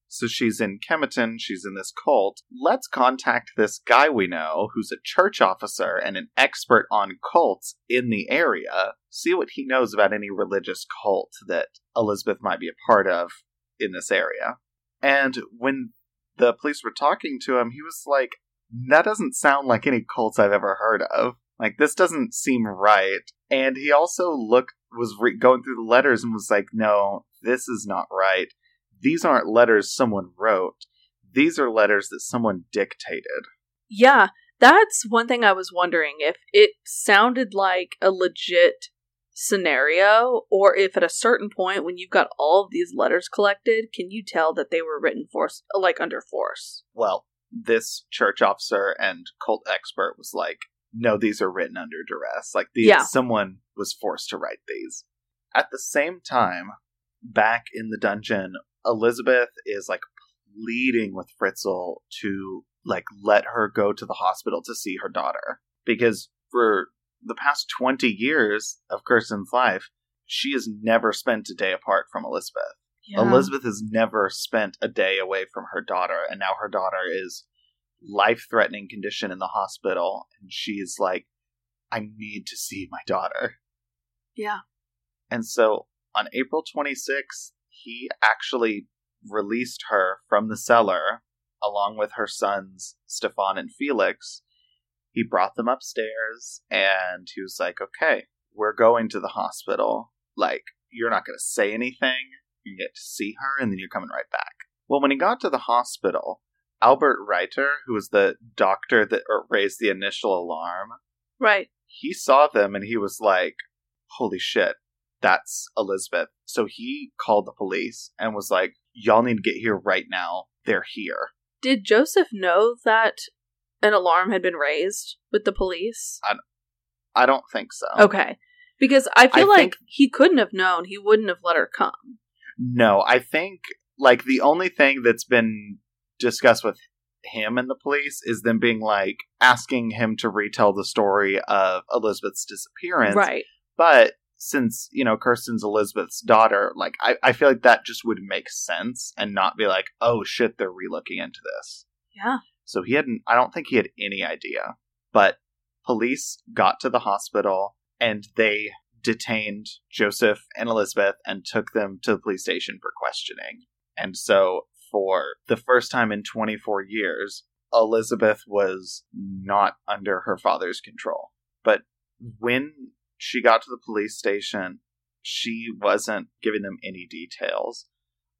so she's in Kematen, she's in this cult. Let's contact this guy we know who's a church officer and an expert on cults in the area, see what he knows about any religious cult that Elizabeth might be a part of in this area. And when the police were talking to him, he was like, that doesn't sound like any cults I've ever heard of. Like this doesn't seem right. And he also looked was re- going through the letters and was like, "No, this is not right. These aren't letters someone wrote. These are letters that someone dictated." Yeah, that's one thing I was wondering if it sounded like a legit scenario or if at a certain point when you've got all of these letters collected, can you tell that they were written force like under force? Well, this church officer and cult expert was like, "No, these are written under duress. Like these Yeah. someone was forced to write these." At the same time, back in the dungeon, Elizabeth is like pleading with Fritzl to like let her go to the hospital to see her daughter because for the past 20 years of Kirsten's life, she has never spent a day apart from Elizabeth. Elizabeth has never spent a day away from her daughter, and now her daughter is life threatening condition in the hospital, and she's like, I need to see my daughter. Yeah. And so on April 26th, he actually released her from the cellar along with her sons, Stefan and Felix. He brought them upstairs and he was like, okay, we're going to the hospital. Like, you're not going to say anything. You get to see her, and then you're coming right back. Well, when he got to the hospital, Albert Reiter, who was the doctor that er, raised the initial alarm, Right. he saw them and he was like, holy shit, that's Elizabeth. So he called the police and was like, y'all need to get here right now. They're here. Did Josef know that an alarm had been raised with the police? I don't think so. Okay. Because I feel I like think- he couldn't have known. He wouldn't have let her come. No, I think like the only thing that's been discussed with him and the police is them being like asking him to retell the story of Elizabeth's disappearance. Right. But since, you know, Kirsten's Elizabeth's daughter, like I, I feel like that just would make sense and not be like, oh shit, they're relooking into this. Yeah. So he hadn't I don't think he had any idea. But police got to the hospital and they detained Josef and Elizabeth and took them to the police station for questioning. And so for the first time in 24 years, Elizabeth was not under her father's control. But when she got to the police station, she wasn't giving them any details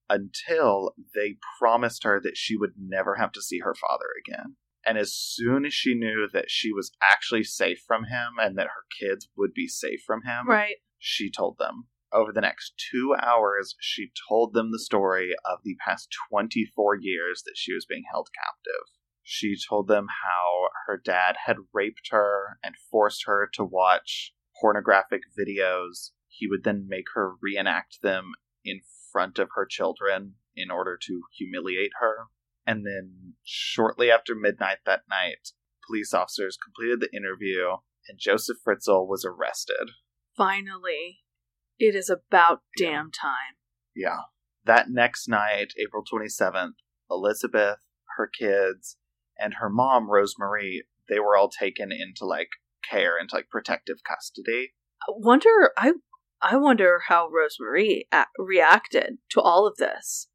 until they promised her that she would never have to see her father again. And as soon as she knew that she was actually safe from him and that her kids would be safe from him, Right. she told them. Over the next two hours, she told them the story of the past 24 years that she was being held captive. She told them how her dad had raped her and forced her to watch pornographic videos. He would then make her reenact them in front of her children in order to humiliate her. And then, shortly after midnight that night, police officers completed the interview and Josef Fritzl was arrested. Finally. It is about damn time. Yeah. That next night, April 27th, Elizabeth, her kids, and her mom, Rosemarie, they were all taken into like care, into like protective custody. I wonder I I wonder how Rosemarie a- reacted to all of this.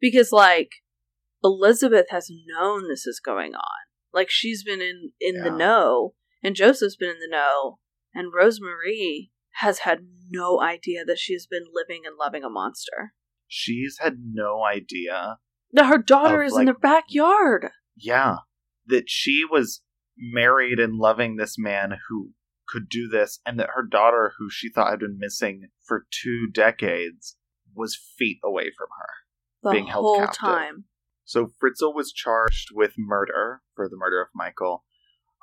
Because like Elizabeth has known this is going on. Like she's been in in the know and Josef's been in the know and Rosemarie has had no idea that she's been living and loving a monster. She's had no idea, That her daughter Of, is in the backyard. yeah, that she was married and loving this man who could do this, and that her daughter, who she thought had been missing for two decades, was feet away from her. The being held whole captive. time. So Fritzl was charged with murder for the murder of Michael,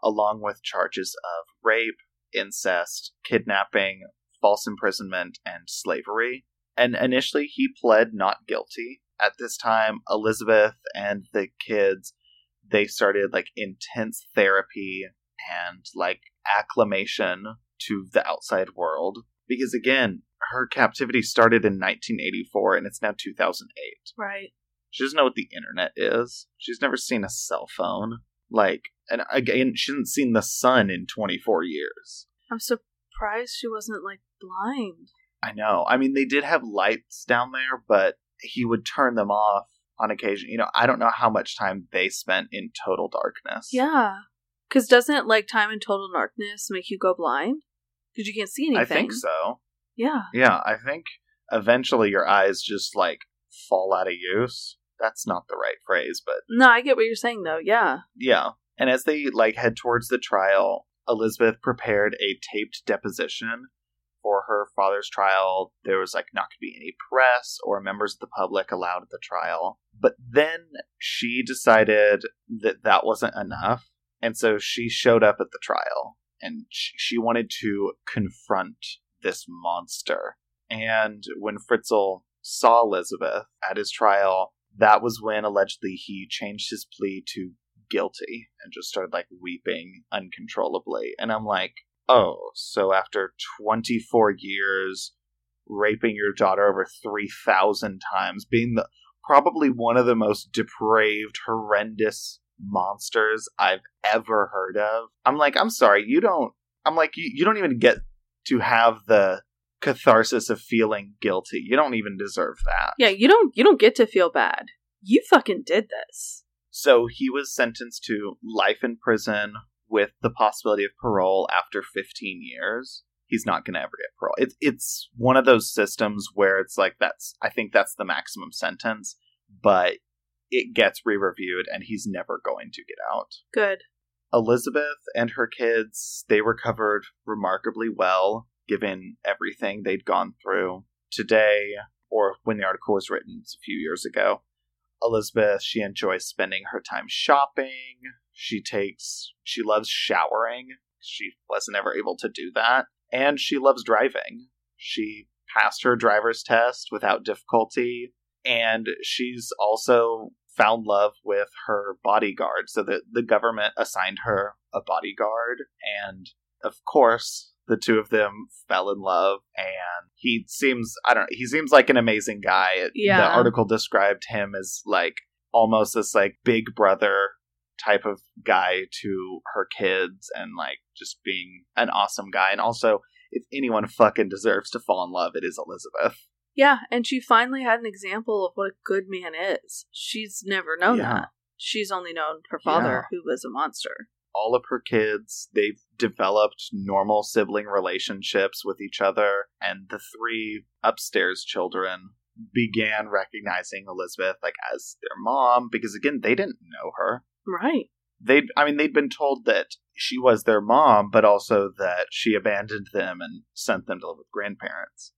along with charges of rape, incest, kidnapping, false imprisonment, and slavery. And initially he pled not guilty. At this time, Elizabeth and the kids they started like intense therapy and like acclimation to the outside world because again, her captivity started in 1984 and it's now 2008. Right. She doesn't know what the internet is. She's never seen a cell phone. Like, and again, she hasn't seen the sun in 24 years. I'm surprised she wasn't like blind. I know. I mean, they did have lights down there, but he would turn them off on occasion. You know, I don't know how much time they spent in total darkness. Yeah. Because doesn't like time in total darkness make you go blind? Because you can't see anything. I think so. Yeah. Yeah, I think eventually your eyes just like fall out of use. That's not the right phrase, but No, I get what you're saying though. Yeah. Yeah. And as they like head towards the trial, Elizabeth prepared a taped deposition for her father's trial. There was like not going to be any press or members of the public allowed at the trial. But then she decided that that wasn't enough. And so she showed up at the trial and she, she wanted to confront this monster. And when Fritzl saw Elizabeth at his trial, that was when allegedly he changed his plea to guilty and just started like weeping uncontrollably. And I'm like, oh, so after 24 years raping your daughter over 3,000 times, being the probably one of the most depraved, horrendous monsters I've ever heard of. I'm like, I'm sorry, you don't. I'm like, you, you don't even get to have the catharsis of feeling guilty. You don't even deserve that. Yeah, you don't you don't get to feel bad. You fucking did this. So he was sentenced to life in prison with the possibility of parole after 15 years. he's not going to ever get parole. It's it's one of those systems where it's like that's I think that's the maximum sentence, but it gets re-reviewed and he's never going to get out. Good. Elizabeth and her kids, they recovered remarkably well given everything they'd gone through. Today, or when the article was written a few years ago, Elizabeth, she enjoys spending her time shopping. She takes, she loves showering. She wasn't ever able to do that. And she loves driving. She passed her driver's test without difficulty. And she's also found love with her bodyguard. So that the government assigned her a bodyguard. And of course, the two of them fell in love and he seems i don't know he seems like an amazing guy Yeah. the article described him as like almost this like big brother type of guy to her kids and like just being an awesome guy and also if anyone fucking deserves to fall in love it is elizabeth Yeah, and she finally had an example of what a good man is. She's never known Yeah. that. She's only known her father, Yeah. who was a monster. All of her kids they've developed normal sibling relationships with each other and the three upstairs children began recognizing elizabeth like as their mom because again they didn't know her Right. they'd i mean they'd been told that she was their mom but also that she abandoned them and sent them to live with grandparents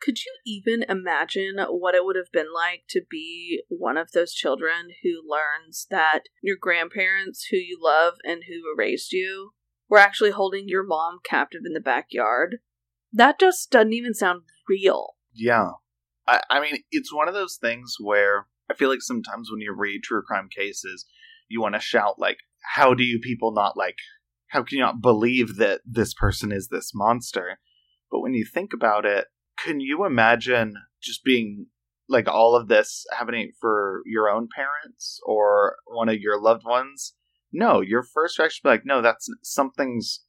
Could you even imagine what it would have been like to be one of those children who learns that your grandparents, who you love and who raised you, were actually holding your mom captive in the backyard? That just doesn't even sound real. Yeah. I, I mean, it's one of those things where I feel like sometimes when you read true crime cases, you want to shout, like, how do you people not, like, how can you not believe that this person is this monster? But when you think about it, can you imagine just being like all of this happening for your own parents or one of your loved ones? No, your first reaction be like, no, that's something's,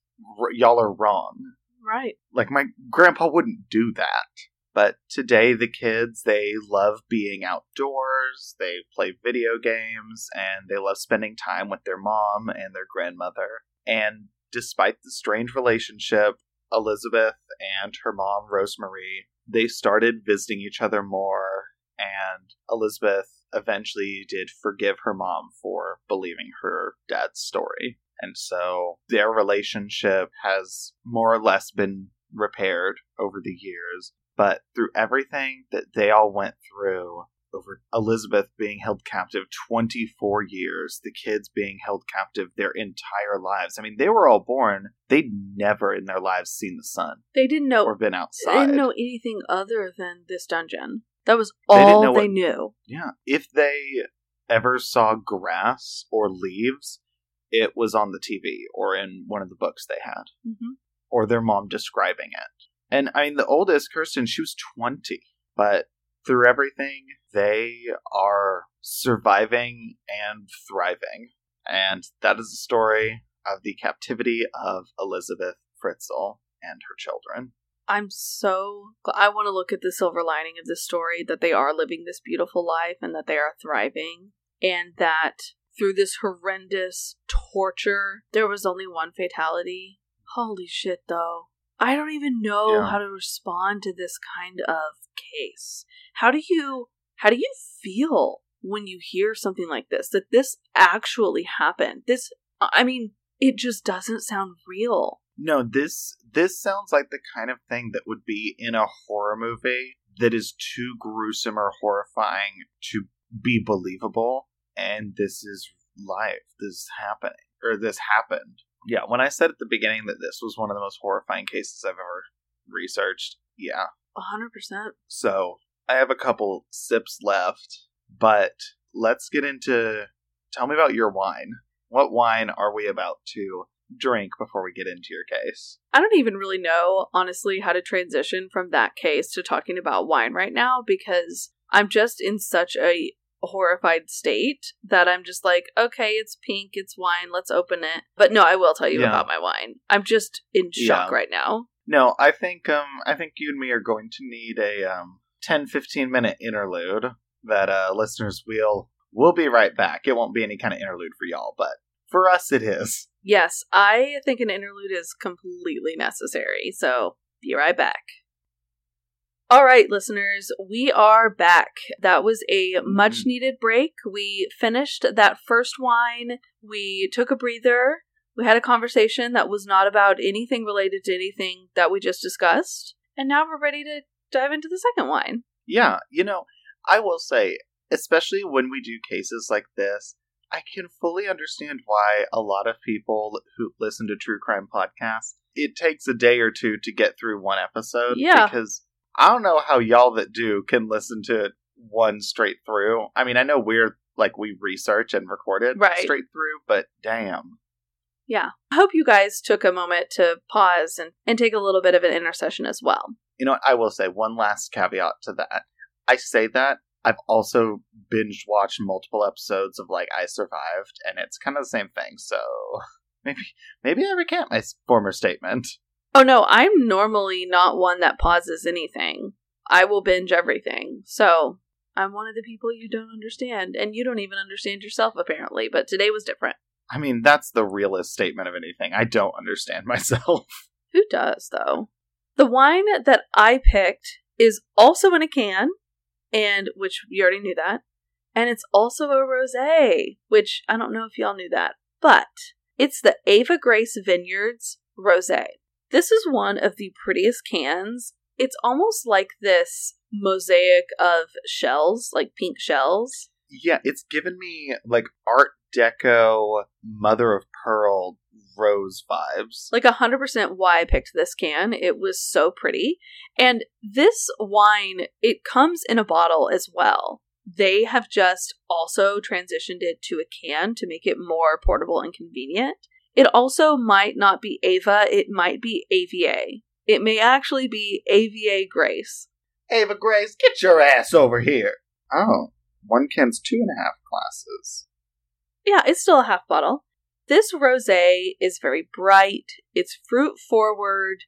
y'all are wrong Right. like my grandpa wouldn't do that but today the kids they love being outdoors they play video games and they love spending time with their mom and their grandmother and despite the strained relationship elizabeth and her mom rosemarie they started visiting each other more and elizabeth eventually did forgive her mom for believing her dad's story and so their relationship has more or less been repaired over the years. But through everything that they all went through, over Elizabeth being held captive 24 years, the kids being held captive their entire lives. I mean, they were all born, they'd never in their lives seen the sun They didn't know or been outside. they didn't know anything other than this dungeon. That was They all know they what- knew. Yeah. If they ever saw grass or leaves, it was on the TV or in one of the books they had. hmm or their mom describing it. And I mean, the oldest, Kirsten, she was 20, but through everything, they are surviving and thriving. And that is the story of the captivity of Elizabeth Fritzl and her children. I'm so gl- I want to look at the silver lining of this story that they are living this beautiful life and that they are thriving and that through this horrendous torture there was only one fatality. Holy shit though. I don't even know Yeah. how to respond to this kind of case. How do you how do you feel when you hear something like this that this actually happened? This I mean, it just doesn't sound real. No, this this sounds like the kind of thing that would be in a horror movie that is too gruesome or horrifying to be believable. And this is life. This is happening. Or this happened. Yeah, when I said at the beginning that this was one of the most horrifying cases I've ever researched, yeah. A hundred percent. So I have a couple sips left, but let's get into tell me about your wine. What wine are we about to drink before we get into your case? I don't even really know, honestly, how to transition from that case to talking about wine right now because I'm just in such a horrified state that I'm just like, okay, it's pink, it's wine, let's open it. But no, I will tell you Yeah. about my wine. I'm just in shock Yeah. right now. No, I think um I think you and me are going to need a um 10 15 minute interlude that uh listeners will we'll be right back. It won't be any kind of interlude for y'all, but for us it is. Yes, I think an interlude is completely necessary. So be right back. All right, listeners, we are back. That was a much needed break. We finished that first wine. We took a breather. We had a conversation that was not about anything related to anything that we just discussed. And now we're ready to dive into the second wine. Yeah, you know, I will say, especially when we do cases like this, I can fully understand why a lot of people who listen to true crime podcasts, it takes a day or two to get through one episode. Yeah. Because I don't know how y'all that do can listen to it one straight through. I mean, I know we're like we research and record it Right. straight through, but damn. Yeah. I hope you guys took a moment to pause and, and take a little bit of an intercession as well. You know what? I will say one last caveat to that. I say that I've also binge watched multiple episodes of like I Survived, and it's kind of the same thing. So maybe maybe I recant my former statement. Oh no, I'm normally not one that pauses anything. I will binge everything. So I'm one of the people you don't understand, and you don't even understand yourself apparently. But today was different. I mean, that's the realest statement of anything. I don't understand myself. Who does though? The wine that I picked is also in a can, and which you already knew that, and it's also a rosé, which I don't know if y'all knew that, but it's the Ava Grace Vineyards Rosé. This is one of the prettiest cans. It's almost like this mosaic of shells, like pink shells. yeah, it's given me like Art Deco, Mother of Pearl rose vibes. like 100% why I picked this can. It was so pretty. And this wine, it comes in a bottle as well. They have just also transitioned it to a can to make it more portable and convenient. It also might not be Ava, it might be AVA. It may actually be AVA Grace. Ava Grace, get your ass over here. Oh, one can's two and a half glasses. Yeah, it's still a half bottle. This rosé is very bright, it's fruit forward,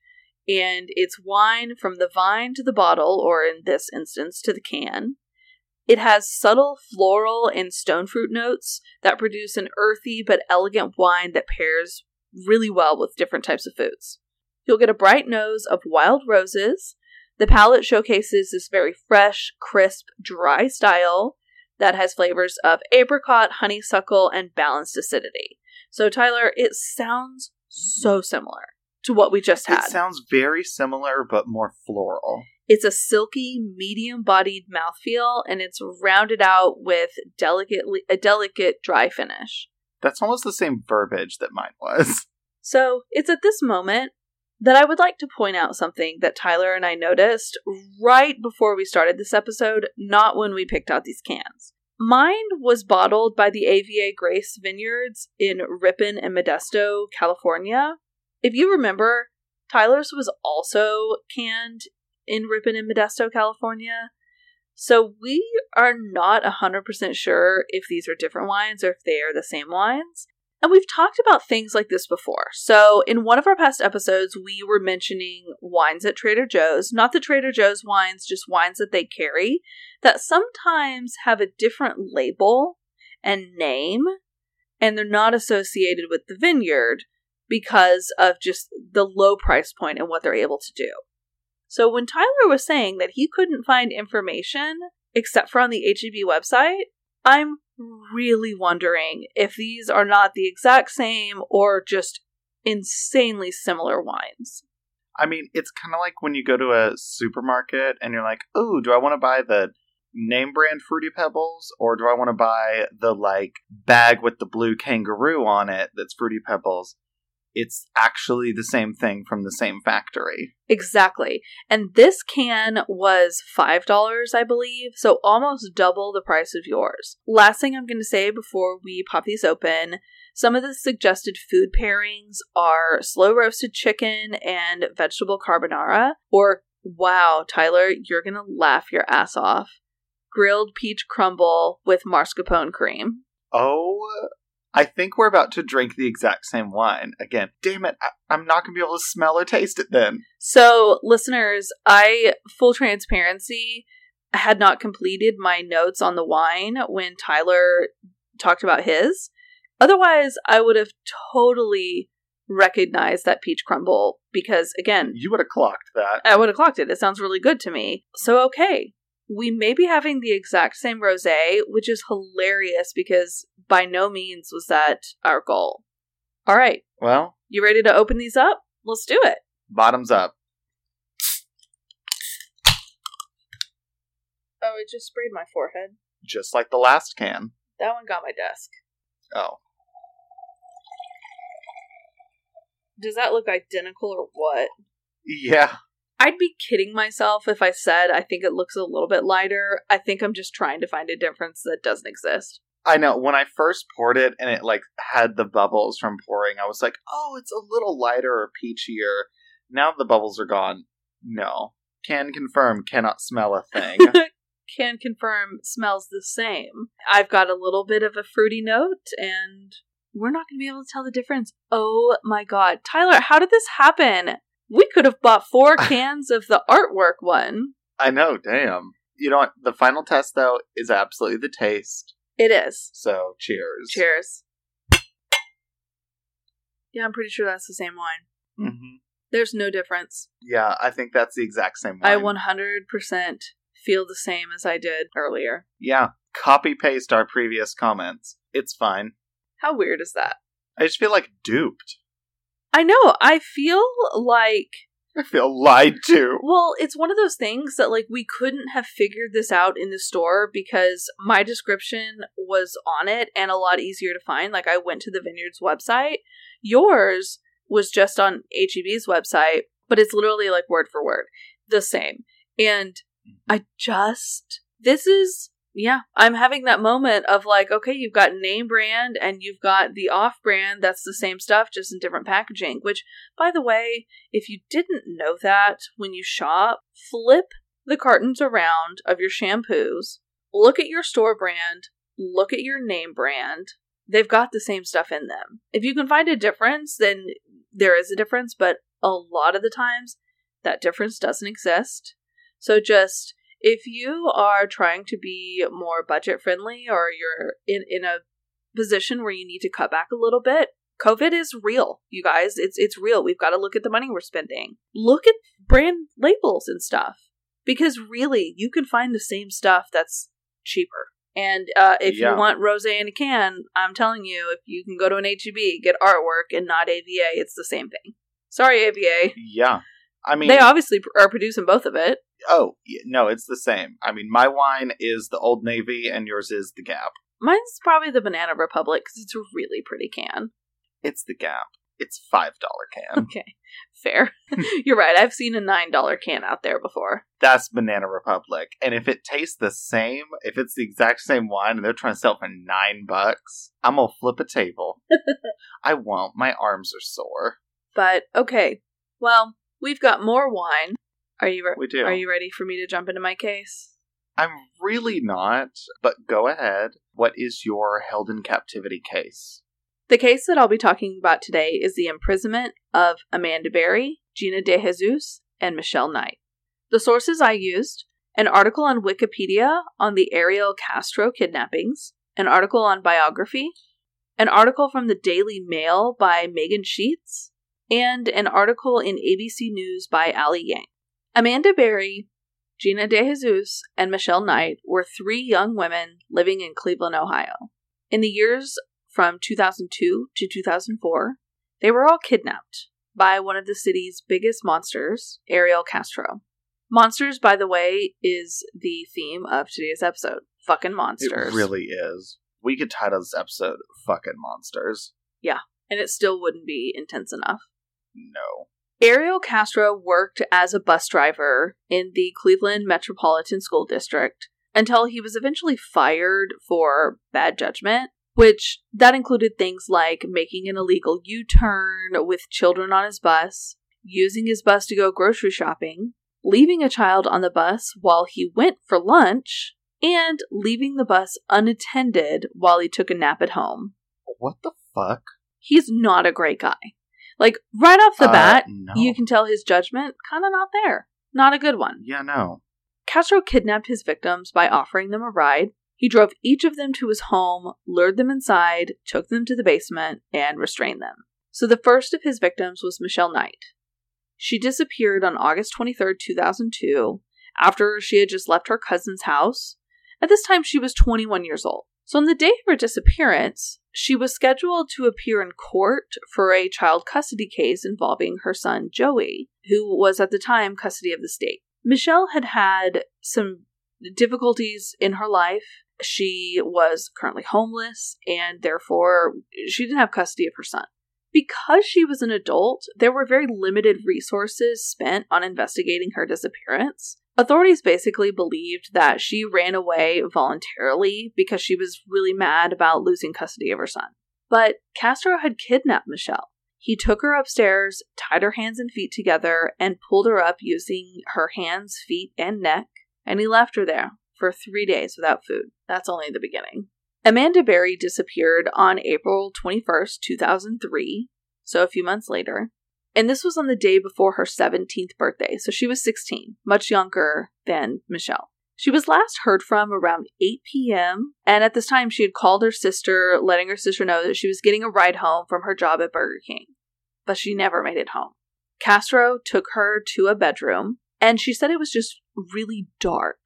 and it's wine from the vine to the bottle, or in this instance, to the can. It has subtle floral and stone fruit notes that produce an earthy but elegant wine that pairs really well with different types of foods. You'll get a bright nose of wild roses. The palate showcases this very fresh, crisp, dry style that has flavors of apricot, honeysuckle, and balanced acidity. So, Tyler, it sounds so similar to what we just had. It sounds very similar, but more floral. It's a silky, medium-bodied mouthfeel, and it's rounded out with delicately a delicate dry finish. That's almost the same verbiage that mine was. So, it's at this moment that I would like to point out something that Tyler and I noticed right before we started this episode, not when we picked out these cans. Mine was bottled by the AVA Grace Vineyards in Ripon and Modesto, California. If you remember, Tyler's was also canned in Ripon and Modesto, California. So we are not 100% sure if these are different wines or if they are the same wines. And we've talked about things like this before. So, in one of our past episodes, we were mentioning wines at Trader Joe's, not the Trader Joe's wines, just wines that they carry, that sometimes have a different label and name, and they're not associated with the vineyard because of just the low price point and what they're able to do. So, when Tyler was saying that he couldn't find information except for on the HEB website, I'm really wondering if these are not the exact same or just insanely similar wines. I mean, it's kind of like when you go to a supermarket and you're like, "Oh, do I want to buy the name brand Fruity Pebbles or do I want to buy the like bag with the blue kangaroo on it that's Fruity Pebbles?" It's actually the same thing from the same factory. Exactly. And this can was $5, I believe, so almost double the price of yours. Last thing I'm going to say before we pop these open some of the suggested food pairings are slow roasted chicken and vegetable carbonara, or wow, Tyler, you're going to laugh your ass off. Grilled peach crumble with mascarpone cream. Oh, I think we're about to drink the exact same wine again. Damn it, I- I'm not going to be able to smell or taste it then. So, listeners, I, full transparency, had not completed my notes on the wine when Tyler talked about his. Otherwise, I would have totally recognized that peach crumble because, again, You would have clocked that. I would have clocked it. It sounds really good to me. So, okay. We may be having the exact same rose, which is hilarious because by no means was that our goal. All right. Well, You ready to open these up? Let's do it. bottoms up. Oh, it just sprayed my forehead. Just like the last can. That one got my desk. Oh. Does that look identical or what? Yeah. I'd be kidding myself if I said I think it looks a little bit lighter. I think I'm just trying to find a difference that doesn't exist. I know. When I first poured it and it like had the bubbles from pouring, I was like, oh, it's a little lighter or peachier. Now the bubbles are gone. No. Can confirm, cannot smell a thing. Can confirm smells the same. I've got a little bit of a fruity note and we're not going to be able to tell the difference. Oh my god. Tyler, how did this happen? We could have bought four cans of the artwork one. I know, damn. You know what? The final test, though, is absolutely the taste. It is. So, cheers. Cheers. Yeah, I'm pretty sure that's the same wine. hmm There's no difference. Yeah, I think that's the exact same wine. I 100% feel the same as I did earlier. Yeah, copy paste our previous comments. It's fine. How weird is that? I just feel like duped. I know. I feel like I feel lied to. Well, it's one of those things that like we couldn't have figured this out in the store because my description was on it and a lot easier to find. Like I went to the Vineyards website. Yours was just on HEB's website, but it's literally like word for word the same. And mm-hmm. I just this is yeah, I'm having that moment of like, okay, you've got name brand and you've got the off brand that's the same stuff, just in different packaging. Which, by the way, if you didn't know that when you shop, flip the cartons around of your shampoos, look at your store brand, look at your name brand. They've got the same stuff in them. If you can find a difference, then there is a difference, but a lot of the times that difference doesn't exist. So just if you are trying to be more budget friendly or you're in, in a position where you need to cut back a little bit, COVID is real, you guys. It's it's real. We've got to look at the money we're spending. Look at brand labels and stuff. Because really, you can find the same stuff that's cheaper. And uh, if Yeah. you want rose in a can, I'm telling you, if you can go to an HEB, get artwork and not AVA, it's the same thing. Sorry, AVA. Yeah. I mean, they obviously pr- are producing both of it. oh, no, it's the same. I mean, my wine is the Old Navy and yours is the Gap. Mine's probably the Banana Republic because it's a really pretty can. It's the Gap. It's $5 can. Okay, fair. You're right. I've seen a nine dollar can out there before. That's Banana Republic. And if it tastes the same, if it's the exact same wine and they're trying to sell it for nine bucks, I'm gonna flip a table. I won't. My arms are sore. But okay, well, we've got more wine. Are you? Re- We do. Are you ready for me to jump into my case? I'm really not, but go ahead. What is your held in captivity case? The case that I'll be talking about today is the imprisonment of Amanda Berry, Gina De Jesus, and Michelle Knight. The sources I used an article on Wikipedia on the Ariel Castro kidnappings, an article on biography, an article from the Daily Mail by Megan Sheets, and an article in ABC News by Ali Yang. Amanda Berry, Gina De Jesus, and Michelle Knight were three young women living in Cleveland, Ohio. In the years from 2002 to 2004, they were all kidnapped by one of the city's biggest monsters, Ariel Castro. Monsters, by the way, is the theme of today's episode. Fucking monsters. It really is. We could title this episode Fucking Monsters. Yeah, and it still wouldn't be intense enough. No. Ariel Castro worked as a bus driver in the Cleveland Metropolitan School District until he was eventually fired for bad judgment, which that included things like making an illegal U-turn with children on his bus, using his bus to go grocery shopping, leaving a child on the bus while he went for lunch, and leaving the bus unattended while he took a nap at home. What the fuck? He's not a great guy. Like right off the Uh, bat, no. you can tell his judgment kind of not there. Not a good one. Yeah, no. Castro kidnapped his victims by offering them a ride. He drove each of them to his home, lured them inside, took them to the basement, and restrained them. So the first of his victims was Michelle Knight. She disappeared on August 23, 2002, after she had just left her cousin's house. At this time, she was 21 years old. So on the day of her disappearance, she was scheduled to appear in court for a child custody case involving her son Joey, who was at the time custody of the state. Michelle had had some difficulties in her life. She was currently homeless, and therefore she didn't have custody of her son. Because she was an adult, there were very limited resources spent on investigating her disappearance. Authorities basically believed that she ran away voluntarily because she was really mad about losing custody of her son. But Castro had kidnapped Michelle. He took her upstairs, tied her hands and feet together, and pulled her up using her hands, feet, and neck, and he left her there for three days without food. That's only the beginning. Amanda Berry disappeared on April 21st, 2003, so a few months later. And this was on the day before her 17th birthday, so she was 16, much younger than Michelle. She was last heard from around 8 p.m., and at this time she had called her sister, letting her sister know that she was getting a ride home from her job at Burger King. But she never made it home. Castro took her to a bedroom, and she said it was just really dark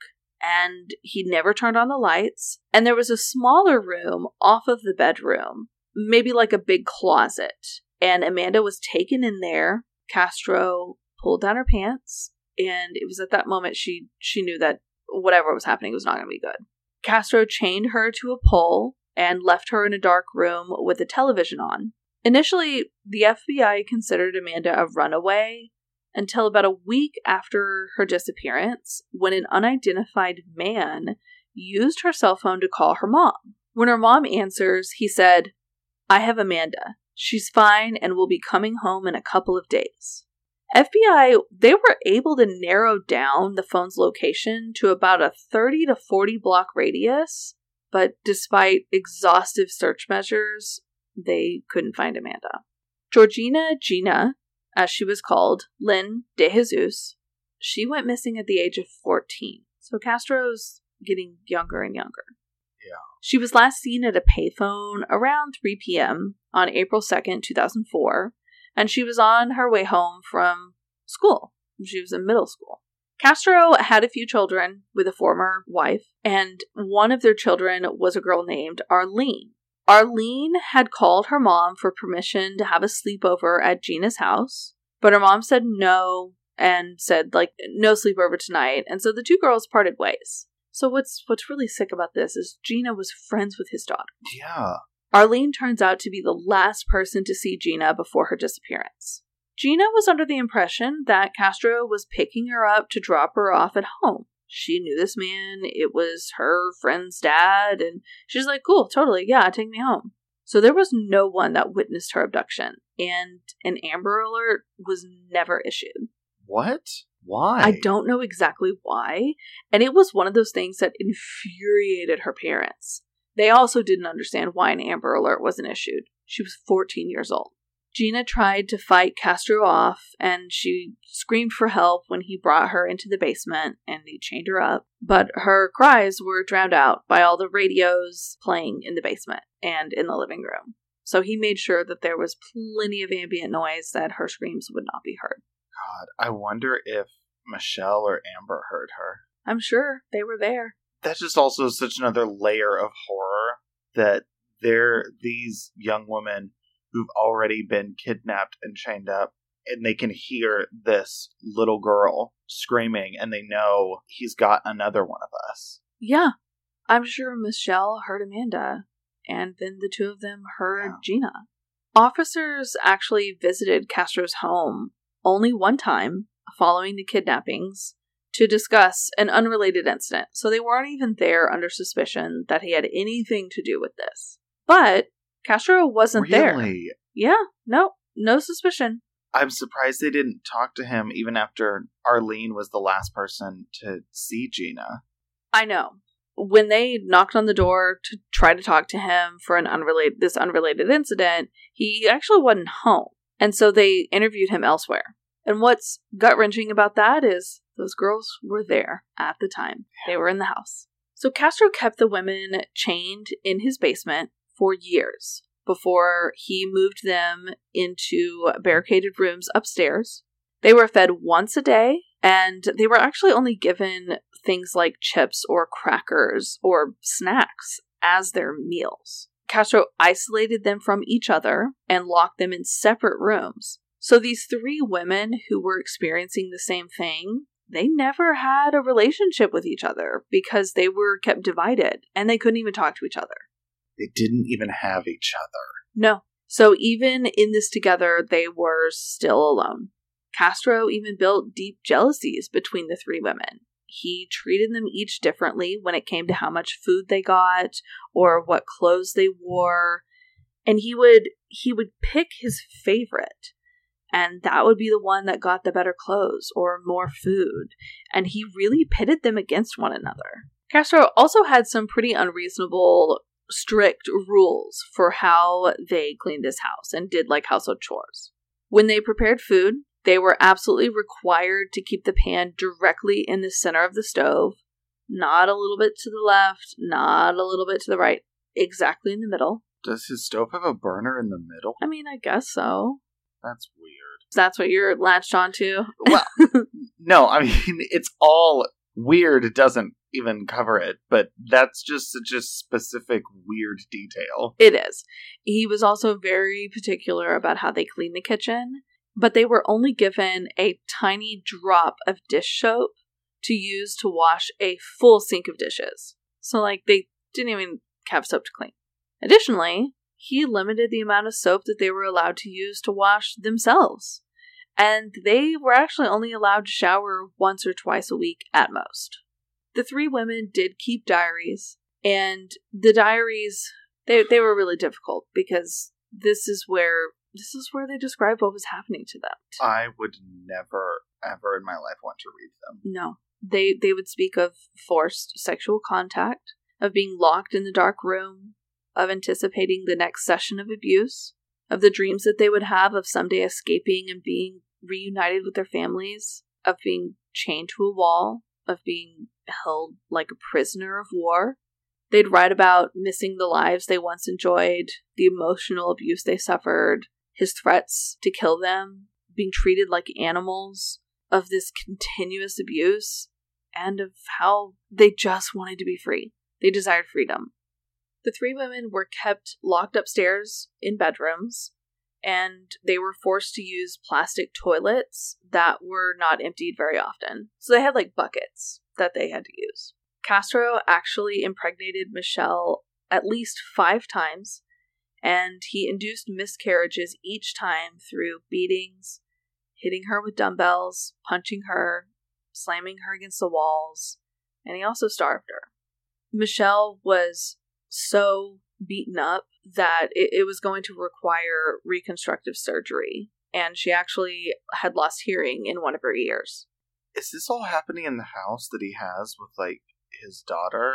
and he never turned on the lights. And there was a smaller room off of the bedroom, maybe like a big closet. And Amanda was taken in there. Castro pulled down her pants, and it was at that moment she she knew that whatever was happening was not going to be good. Castro chained her to a pole and left her in a dark room with a television on. Initially, the FBI considered Amanda a runaway until about a week after her disappearance when an unidentified man used her cell phone to call her mom. When her mom answers, he said, I have Amanda. She's fine and will be coming home in a couple of days. FBI, they were able to narrow down the phone's location to about a 30 to 40 block radius, but despite exhaustive search measures, they couldn't find Amanda. Georgina Gina as she was called, Lynn De Jesus, she went missing at the age of 14. So Castro's getting younger and younger. Yeah. She was last seen at a payphone around 3 p.m. on April 2nd, 2004, and she was on her way home from school. She was in middle school. Castro had a few children with a former wife, and one of their children was a girl named Arlene. Arlene had called her mom for permission to have a sleepover at Gina's house, but her mom said no and said like no sleepover tonight, and so the two girls parted ways. So what's what's really sick about this is Gina was friends with his daughter. Yeah. Arlene turns out to be the last person to see Gina before her disappearance. Gina was under the impression that Castro was picking her up to drop her off at home she knew this man. It was her friend's dad. And she's like, cool, totally. Yeah, take me home. So there was no one that witnessed her abduction. And an Amber Alert was never issued. What? Why? I don't know exactly why. And it was one of those things that infuriated her parents. They also didn't understand why an Amber Alert wasn't issued. She was 14 years old. Gina tried to fight Castro off, and she screamed for help when he brought her into the basement and he chained her up. But her cries were drowned out by all the radios playing in the basement and in the living room. So he made sure that there was plenty of ambient noise that her screams would not be heard. God, I wonder if Michelle or Amber heard her. I'm sure they were there. That's just also such another layer of horror that they're these young women who've already been kidnapped and chained up and they can hear this little girl screaming and they know he's got another one of us. Yeah. I'm sure Michelle heard Amanda and then the two of them heard yeah. Gina. Officers actually visited Castro's home only one time following the kidnappings to discuss an unrelated incident. So they weren't even there under suspicion that he had anything to do with this. But Castro wasn't really? there. Yeah, no, no suspicion. I'm surprised they didn't talk to him even after Arlene was the last person to see Gina. I know. When they knocked on the door to try to talk to him for an unrelated this unrelated incident, he actually wasn't home. And so they interviewed him elsewhere. And what's gut wrenching about that is those girls were there at the time. They were in the house. So Castro kept the women chained in his basement for years before he moved them into barricaded rooms upstairs. They were fed once a day, and they were actually only given things like chips or crackers or snacks as their meals. Castro isolated them from each other and locked them in separate rooms. So these three women who were experiencing the same thing, they never had a relationship with each other because they were kept divided and they couldn't even talk to each other. They didn't even have each other. No. So even in this together, they were still alone. Castro even built deep jealousies between the three women. He treated them each differently when it came to how much food they got or what clothes they wore, and he would he would pick his favorite and that would be the one that got the better clothes or more food, and he really pitted them against one another. Castro also had some pretty unreasonable strict rules for how they cleaned this house and did like household chores. When they prepared food, they were absolutely required to keep the pan directly in the center of the stove, not a little bit to the left, not a little bit to the right, exactly in the middle. Does his stove have a burner in the middle? I mean, I guess so. That's weird. That's what you're latched onto. Well, no, I mean, it's all weird. It doesn't even cover it, but that's just such a specific weird detail. It is. He was also very particular about how they clean the kitchen, but they were only given a tiny drop of dish soap to use to wash a full sink of dishes. So, like, they didn't even have soap to clean. Additionally, he limited the amount of soap that they were allowed to use to wash themselves. And they were actually only allowed to shower once or twice a week at most the three women did keep diaries, and the diaries they they were really difficult because this is where this is where they describe what was happening to them. I would never ever in my life want to read them. No. They they would speak of forced sexual contact, of being locked in the dark room, of anticipating the next session of abuse, of the dreams that they would have of someday escaping and being reunited with their families, of being chained to a wall, of being held like a prisoner of war. They'd write about missing the lives they once enjoyed, the emotional abuse they suffered, his threats to kill them, being treated like animals, of this continuous abuse, and of how they just wanted to be free. They desired freedom. The three women were kept locked upstairs in bedrooms, and they were forced to use plastic toilets that were not emptied very often. So they had like buckets that they had to use. Castro actually impregnated Michelle at least five times, and he induced miscarriages each time through beatings, hitting her with dumbbells, punching her, slamming her against the walls, and he also starved her. Michelle was so beaten up that it, it was going to require reconstructive surgery, and she actually had lost hearing in one of her ears is this all happening in the house that he has with like his daughter,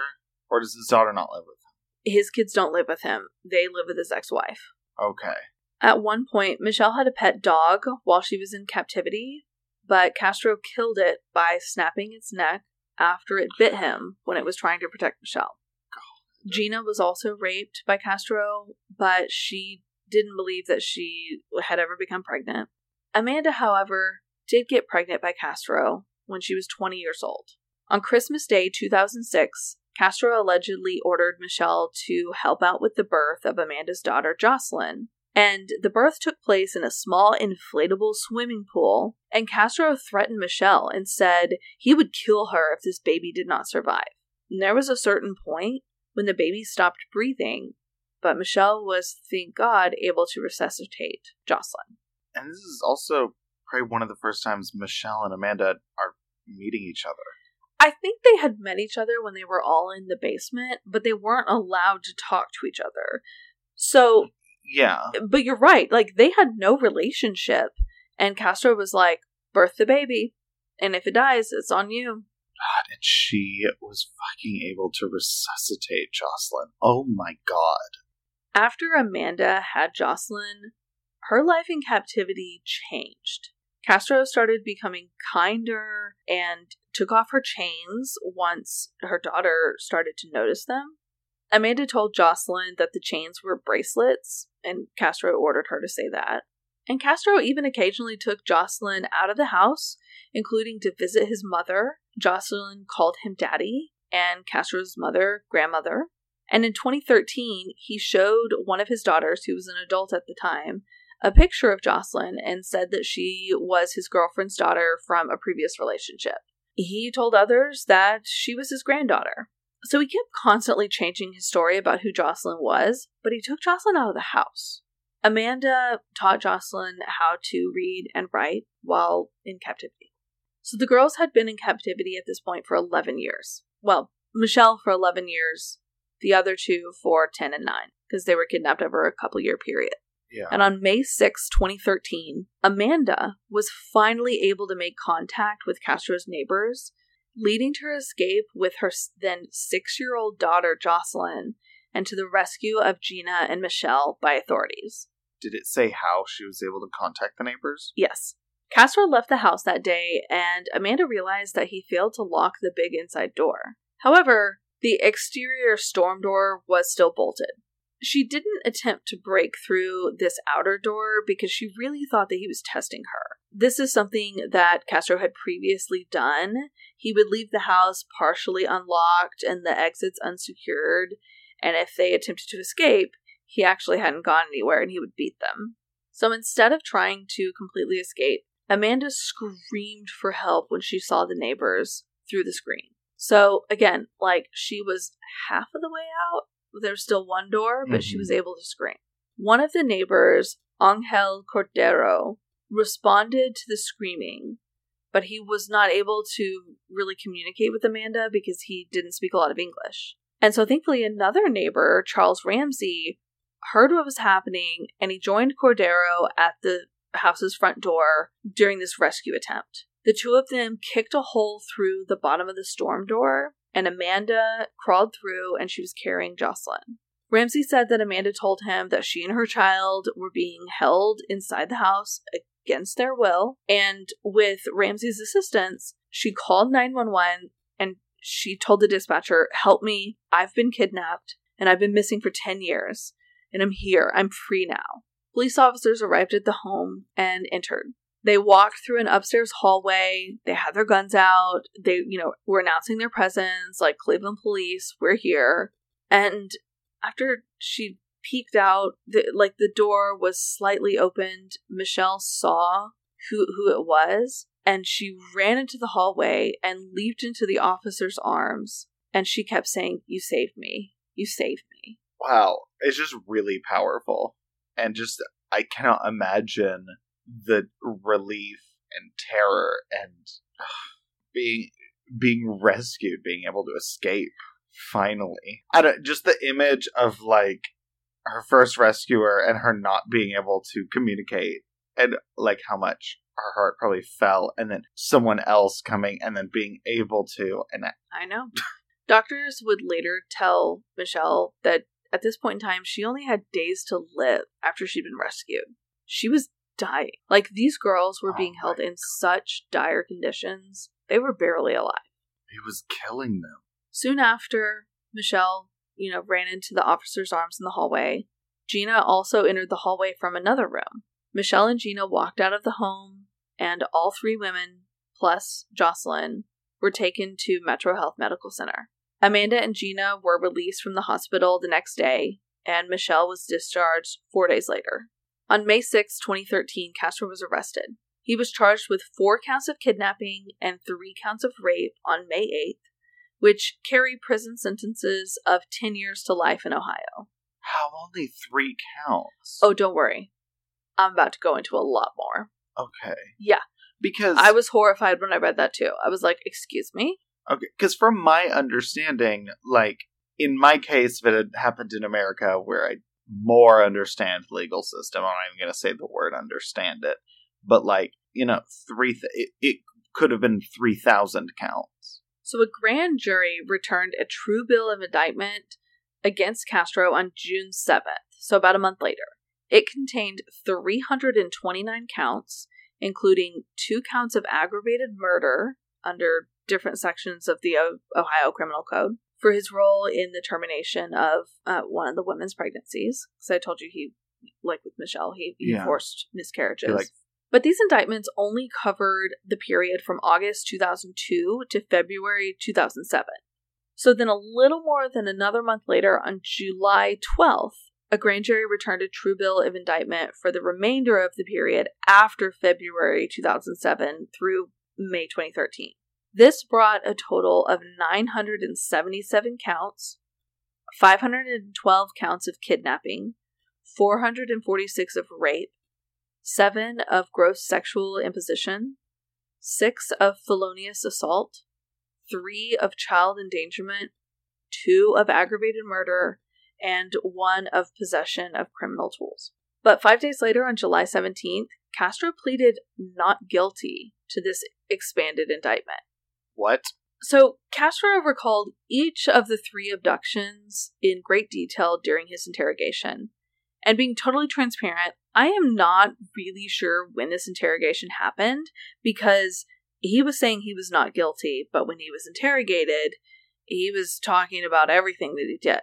or does his daughter not live with him? His kids don't live with him. They live with his ex-wife. Okay. At one point, Michelle had a pet dog while she was in captivity, but Castro killed it by snapping its neck after it bit him when it was trying to protect Michelle. Gina was also raped by Castro, but she didn't believe that she had ever become pregnant. Amanda, however, did get pregnant by Castro when she was 20 years old. On Christmas Day 2006, Castro allegedly ordered Michelle to help out with the birth of Amanda's daughter, Jocelyn. And the birth took place in a small inflatable swimming pool, and Castro threatened Michelle and said he would kill her if this baby did not survive. And there was a certain point when the baby stopped breathing, but Michelle was, thank God, able to resuscitate Jocelyn. And this is also probably one of the first times Michelle and Amanda are meeting each other. I think they had met each other when they were all in the basement, but they weren't allowed to talk to each other. So, yeah. But you're right. Like, they had no relationship. And Castro was like, birth the baby. And if it dies, it's on you. God, and she was fucking able to resuscitate Jocelyn. Oh my god. After Amanda had Jocelyn, her life in captivity changed. Castro started becoming kinder and took off her chains once her daughter started to notice them. Amanda told Jocelyn that the chains were bracelets, and Castro ordered her to say that. And Castro even occasionally took Jocelyn out of the house, including to visit his mother. Jocelyn called him daddy, and Castro's mother, grandmother. And in 2013, he showed one of his daughters, who was an adult at the time, a picture of Jocelyn and said that she was his girlfriend's daughter from a previous relationship. He told others that she was his granddaughter. So he kept constantly changing his story about who Jocelyn was, but he took Jocelyn out of the house. Amanda taught Jocelyn how to read and write while in captivity. So the girls had been in captivity at this point for 11 years. Well, Michelle for 11 years, the other two for 10 and 9, because they were kidnapped over a couple year period. Yeah. And on May 6, 2013, Amanda was finally able to make contact with Castro's neighbors, leading to her escape with her then six year old daughter, Jocelyn, and to the rescue of Gina and Michelle by authorities. Did it say how she was able to contact the neighbors? Yes. Castro left the house that day, and Amanda realized that he failed to lock the big inside door. However, the exterior storm door was still bolted. She didn't attempt to break through this outer door because she really thought that he was testing her. This is something that Castro had previously done. He would leave the house partially unlocked and the exits unsecured, and if they attempted to escape, he actually hadn't gone anywhere and he would beat them. So instead of trying to completely escape, Amanda screamed for help when she saw the neighbors through the screen. So again, like she was half of the way out. There was still one door, but mm-hmm. she was able to scream. One of the neighbors, Angel Cordero, responded to the screaming, but he was not able to really communicate with Amanda because he didn't speak a lot of English. And so thankfully another neighbor, Charles Ramsey, heard what was happening and he joined Cordero at the house's front door during this rescue attempt. The two of them kicked a hole through the bottom of the storm door, and Amanda crawled through and she was carrying Jocelyn. Ramsey said that Amanda told him that she and her child were being held inside the house against their will, and with Ramsey's assistance, she called 911 and she told the dispatcher, Help me, I've been kidnapped and I've been missing for 10 years and I'm here. I'm free now. Police officers arrived at the home and entered. They walked through an upstairs hallway. They had their guns out. They, you know, were announcing their presence, like Cleveland police, we're here. And after she peeked out, the, like the door was slightly opened, Michelle saw who who it was, and she ran into the hallway and leaped into the officer's arms. And she kept saying, "You saved me. You saved me." Wow, it's just really powerful. And just, I cannot imagine the relief and terror and being being rescued, being able to escape finally. I don't just the image of like her first rescuer and her not being able to communicate and like how much her heart probably fell and then someone else coming and then being able to and I know. Doctors would later tell Michelle that at this point in time, she only had days to live after she'd been rescued. She was dying. Like, these girls were oh being held in such dire conditions, they were barely alive. He was killing them. Soon after, Michelle, you know, ran into the officer's arms in the hallway. Gina also entered the hallway from another room. Michelle and Gina walked out of the home, and all three women, plus Jocelyn, were taken to Metro Health Medical Center. Amanda and Gina were released from the hospital the next day, and Michelle was discharged four days later. On May 6, 2013, Castro was arrested. He was charged with four counts of kidnapping and three counts of rape on May 8th, which carry prison sentences of 10 years to life in Ohio. How only three counts? Oh, don't worry. I'm about to go into a lot more. Okay. Yeah. Because I was horrified when I read that too. I was like, excuse me? Okay, because from my understanding, like in my case, if it had happened in America, where I more understand legal system, I'm not even going to say the word understand it, but like you know, three th- it, it could have been three thousand counts. So a grand jury returned a true bill of indictment against Castro on June seventh, so about a month later. It contained 329 counts, including two counts of aggravated murder under different sections of the o- Ohio Criminal Code for his role in the termination of uh, one of the women's pregnancies. Because I told you he, like with Michelle, he, he Yeah. forced miscarriages. Like- but these indictments only covered the period from August 2002 to February 2007. So then, a little more than another month later, on July 12th, a grand jury returned a true bill of indictment for the remainder of the period after February 2007 through May 2013. This brought a total of 977 counts, 512 counts of kidnapping, 446 of rape, 7 of gross sexual imposition, 6 of felonious assault, 3 of child endangerment, 2 of aggravated murder, and 1 of possession of criminal tools. But five days later, on July 17th, Castro pleaded not guilty to this expanded indictment. What? So, Castro recalled each of the three abductions in great detail during his interrogation. And being totally transparent, I am not really sure when this interrogation happened because he was saying he was not guilty, but when he was interrogated, he was talking about everything that he did.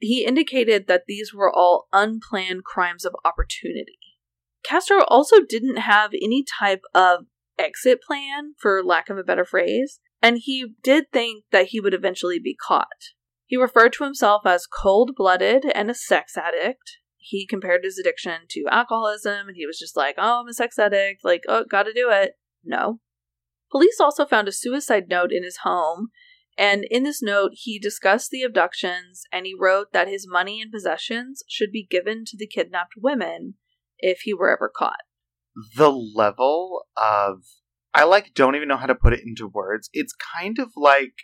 He indicated that these were all unplanned crimes of opportunity. Castro also didn't have any type of exit plan, for lack of a better phrase, and he did think that he would eventually be caught. He referred to himself as cold blooded and a sex addict. He compared his addiction to alcoholism, and he was just like, oh, I'm a sex addict, like, oh, gotta do it. No. Police also found a suicide note in his home, and in this note, he discussed the abductions and he wrote that his money and possessions should be given to the kidnapped women if he were ever caught. The level of I like don't even know how to put it into words. It's kind of like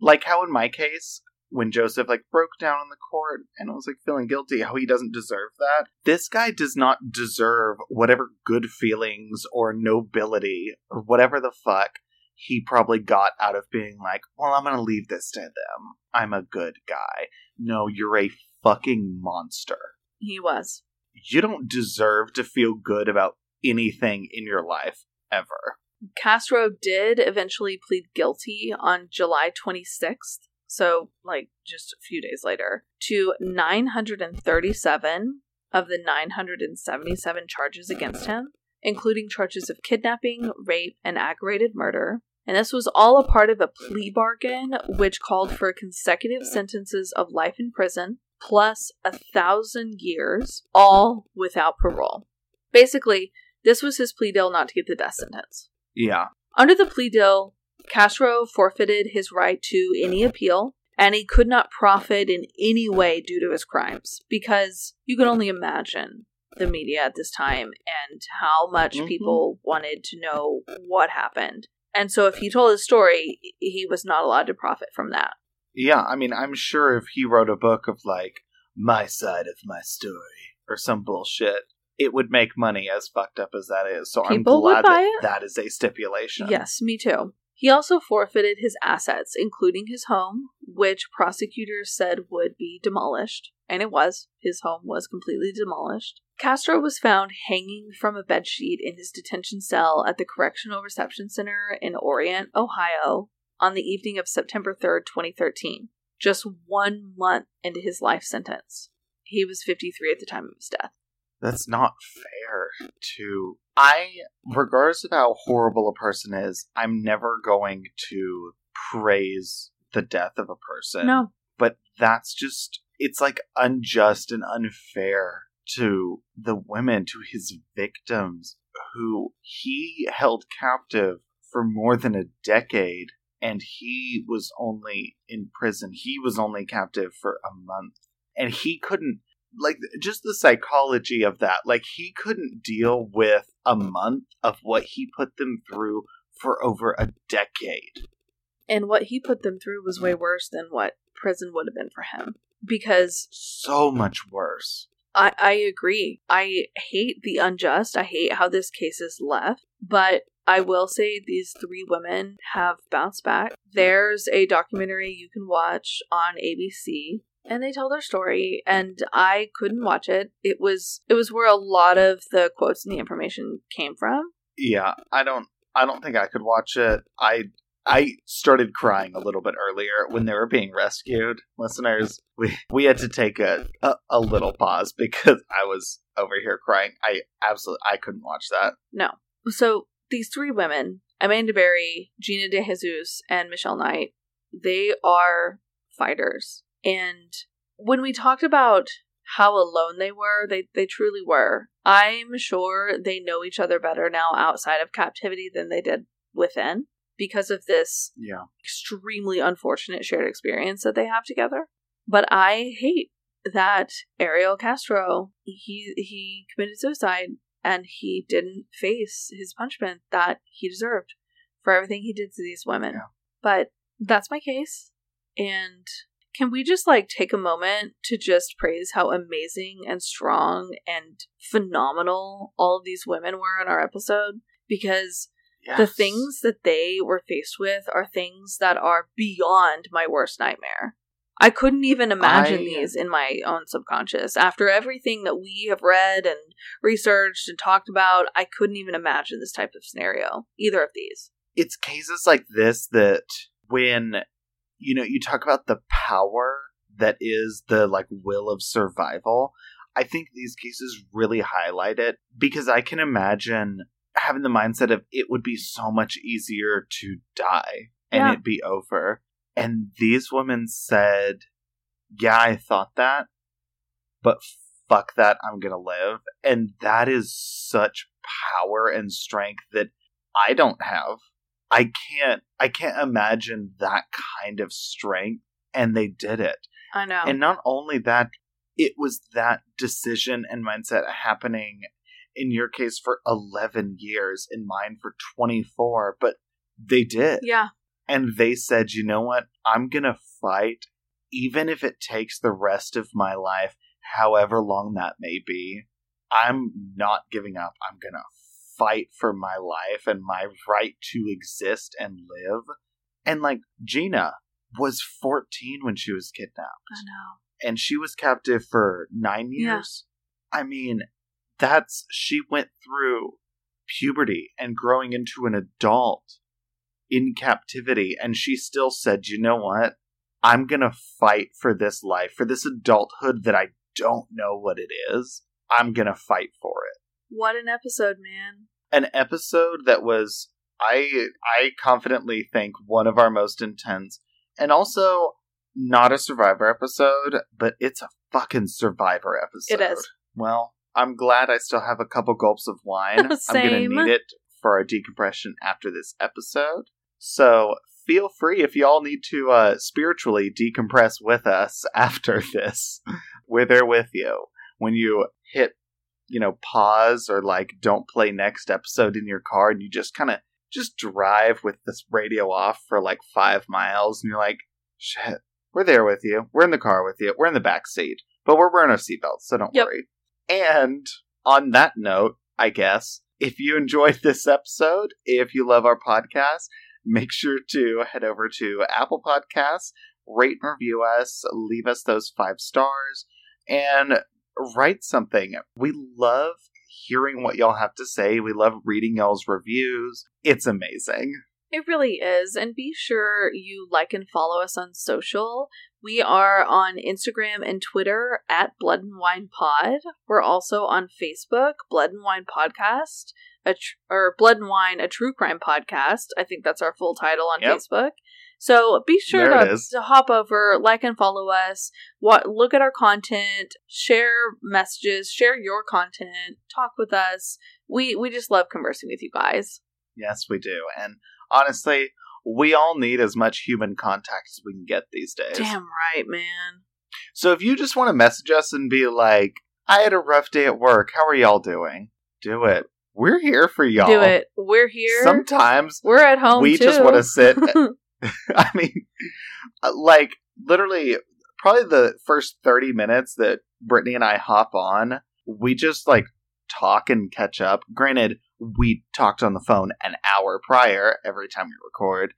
like how in my case when Josef like broke down in the court and was like feeling guilty, how he doesn't deserve that. This guy does not deserve whatever good feelings or nobility or whatever the fuck he probably got out of being like, well, I'm gonna leave this to them. I'm a good guy. No, you're a fucking monster. He was. You don't deserve to feel good about anything in your life ever. Castro did eventually plead guilty on July 26th, so like just a few days later, to 937 of the 977 charges against him, including charges of kidnapping, rape, and aggravated murder. And this was all a part of a plea bargain which called for consecutive sentences of life in prison plus a thousand years, all without parole. Basically, this was his plea deal not to get the death sentence. Yeah. Under the plea deal, Castro forfeited his right to any appeal, and he could not profit in any way due to his crimes, because you can only imagine the media at this time and how much Mhm. people wanted to know what happened. And so if he told his story, he was not allowed to profit from that. Yeah, I mean, I'm sure if he wrote a book of like my side of my story or some bullshit, it would make money as fucked up as that is. So People I'm glad that it. that is a stipulation. Yes, me too. He also forfeited his assets, including his home, which prosecutors said would be demolished. And it was. His home was completely demolished. Castro was found hanging from a bedsheet in his detention cell at the Correctional Reception Center in Orient, Ohio, on the evening of September 3rd, 2013, just one month into his life sentence. He was 53 at the time of his death. That's not fair to. I, regardless of how horrible a person is, I'm never going to praise the death of a person. No, But that's just. It's like unjust and unfair to the women, to his victims, who he held captive for more than a decade and he was only in prison. He was only captive for a month. And he couldn't, like, just the psychology of that. Like, he couldn't deal with a month of what he put them through for over a decade. and what he put them through was way worse than what prison would have been for him. Because So much worse. I, I agree. I hate the unjust. I hate how this case is left. But I will say these three women have bounced back. There's a documentary you can watch on ABC and they tell their story and I couldn't watch it. It was it was where a lot of the quotes and the information came from. Yeah, I don't. I don't think I could watch it. I I started crying a little bit earlier when they were being rescued. Listeners, we we had to take a, a, a little pause because I was over here crying. I absolutely I couldn't watch that. No. So these three women, Amanda Berry, Gina De Jesus, and Michelle Knight, they are fighters. And when we talked about how alone they were, they, they truly were. I'm sure they know each other better now outside of captivity than they did within because of this Yeah. extremely unfortunate shared experience that they have together. But I hate that Ariel Castro he he committed suicide and he didn't face his punishment that he deserved for everything he did to these women. Yeah. But that's my case. And can we just like take a moment to just praise how amazing and strong and phenomenal all of these women were in our episode? Because the things that they were faced with are things that are beyond my worst nightmare. I couldn't even imagine I- these in my own subconscious. After everything that we have read and researched and talked about, I couldn't even imagine this type of scenario, either of these. it's cases like this that when you know you talk about the power that is the like will of survival. I think these cases really highlight it because i can imagine having the mindset of it would be so much easier to die and Yeah. it be over. And these women said yeah i thought that but fuck that i'm gonna live. And that is such power and strength that i don't have I can't I can't imagine that kind of strength and they did it. I know. And not only that it was that decision and mindset happening in your case for 11 years in mine for 24 but they did yeah. and they said you know what I'm going to fight even if it takes the rest of my life however long that may be I'm not giving up I'm going to fight for my life and my right to exist and live. And like Gina was 14 when she was kidnapped I know. and she was captive for 9 Yeah. years. I mean, that's she went through puberty and growing into an adult in captivity and she still said, "You know what? I'm going to fight for this life, for this adulthood that I don't know what it is. I'm going to fight for it." What an episode, man. An episode that was I I confidently think one of our most intense and also not a survivor episode, but it's a fucking survivor episode. It is. Well, I'm glad I still have a couple gulps of wine. I'm gonna need it for our decompression after this episode. So feel free if y'all need to uh, spiritually decompress with us after this. We're there with you. When you hit you know, pause or like don't play next episode in your car and you just kind of just drive with this radio off for like five miles and you're like, shit, we're there with you. We're in the car with you. We're in the back seat, but we're wearing our seatbelts, so don't Yep. worry. And on that note, I guess, if you enjoyed this episode, if you love our podcast, make sure to head over to Apple Podcasts, rate and review us, leave us those five stars, and write something. We love hearing what y'all have to say. We love reading y'all's reviews. It's amazing. It really is. And be sure you like and follow us on social. We are on Instagram and Twitter at Blood and Wine Pod. We're also on Facebook, Blood and Wine Podcast, a tr- or Blood and Wine, a true crime podcast. I think that's our full title on Yep. Facebook. So be sure to, to hop over, like and follow us, what, look at our content, share messages, share your content, talk with us. We we just love conversing with you guys. Yes, we do. And honestly, we all need as much human contact as we can get these days. Damn right, man. So if you just want to message us and be like, I had a rough day at work. How are y'all doing? Do it. We're here for y'all. Do it. We're here. Sometimes We're at home. we too. just want to sit. I mean, uh, like literally, probably the first thirty minutes that Brittany and I hop on, we just like talk and catch up. Granted, we talked on the phone an hour prior every time we record,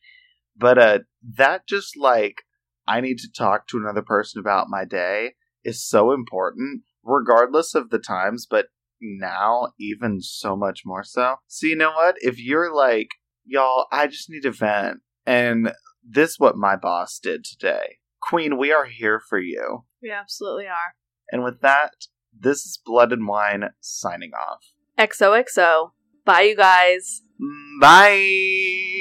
but uh, that just like I need to talk to another person about my day is so important, regardless of the times. But now, even so much more so. So you know what? If you're like, y'all, I just need to vent And this is what my boss did today. Queen, we are here for you. We absolutely are. And with that, this is Blood and Wine signing off. XOXO. Bye, you guys. Bye.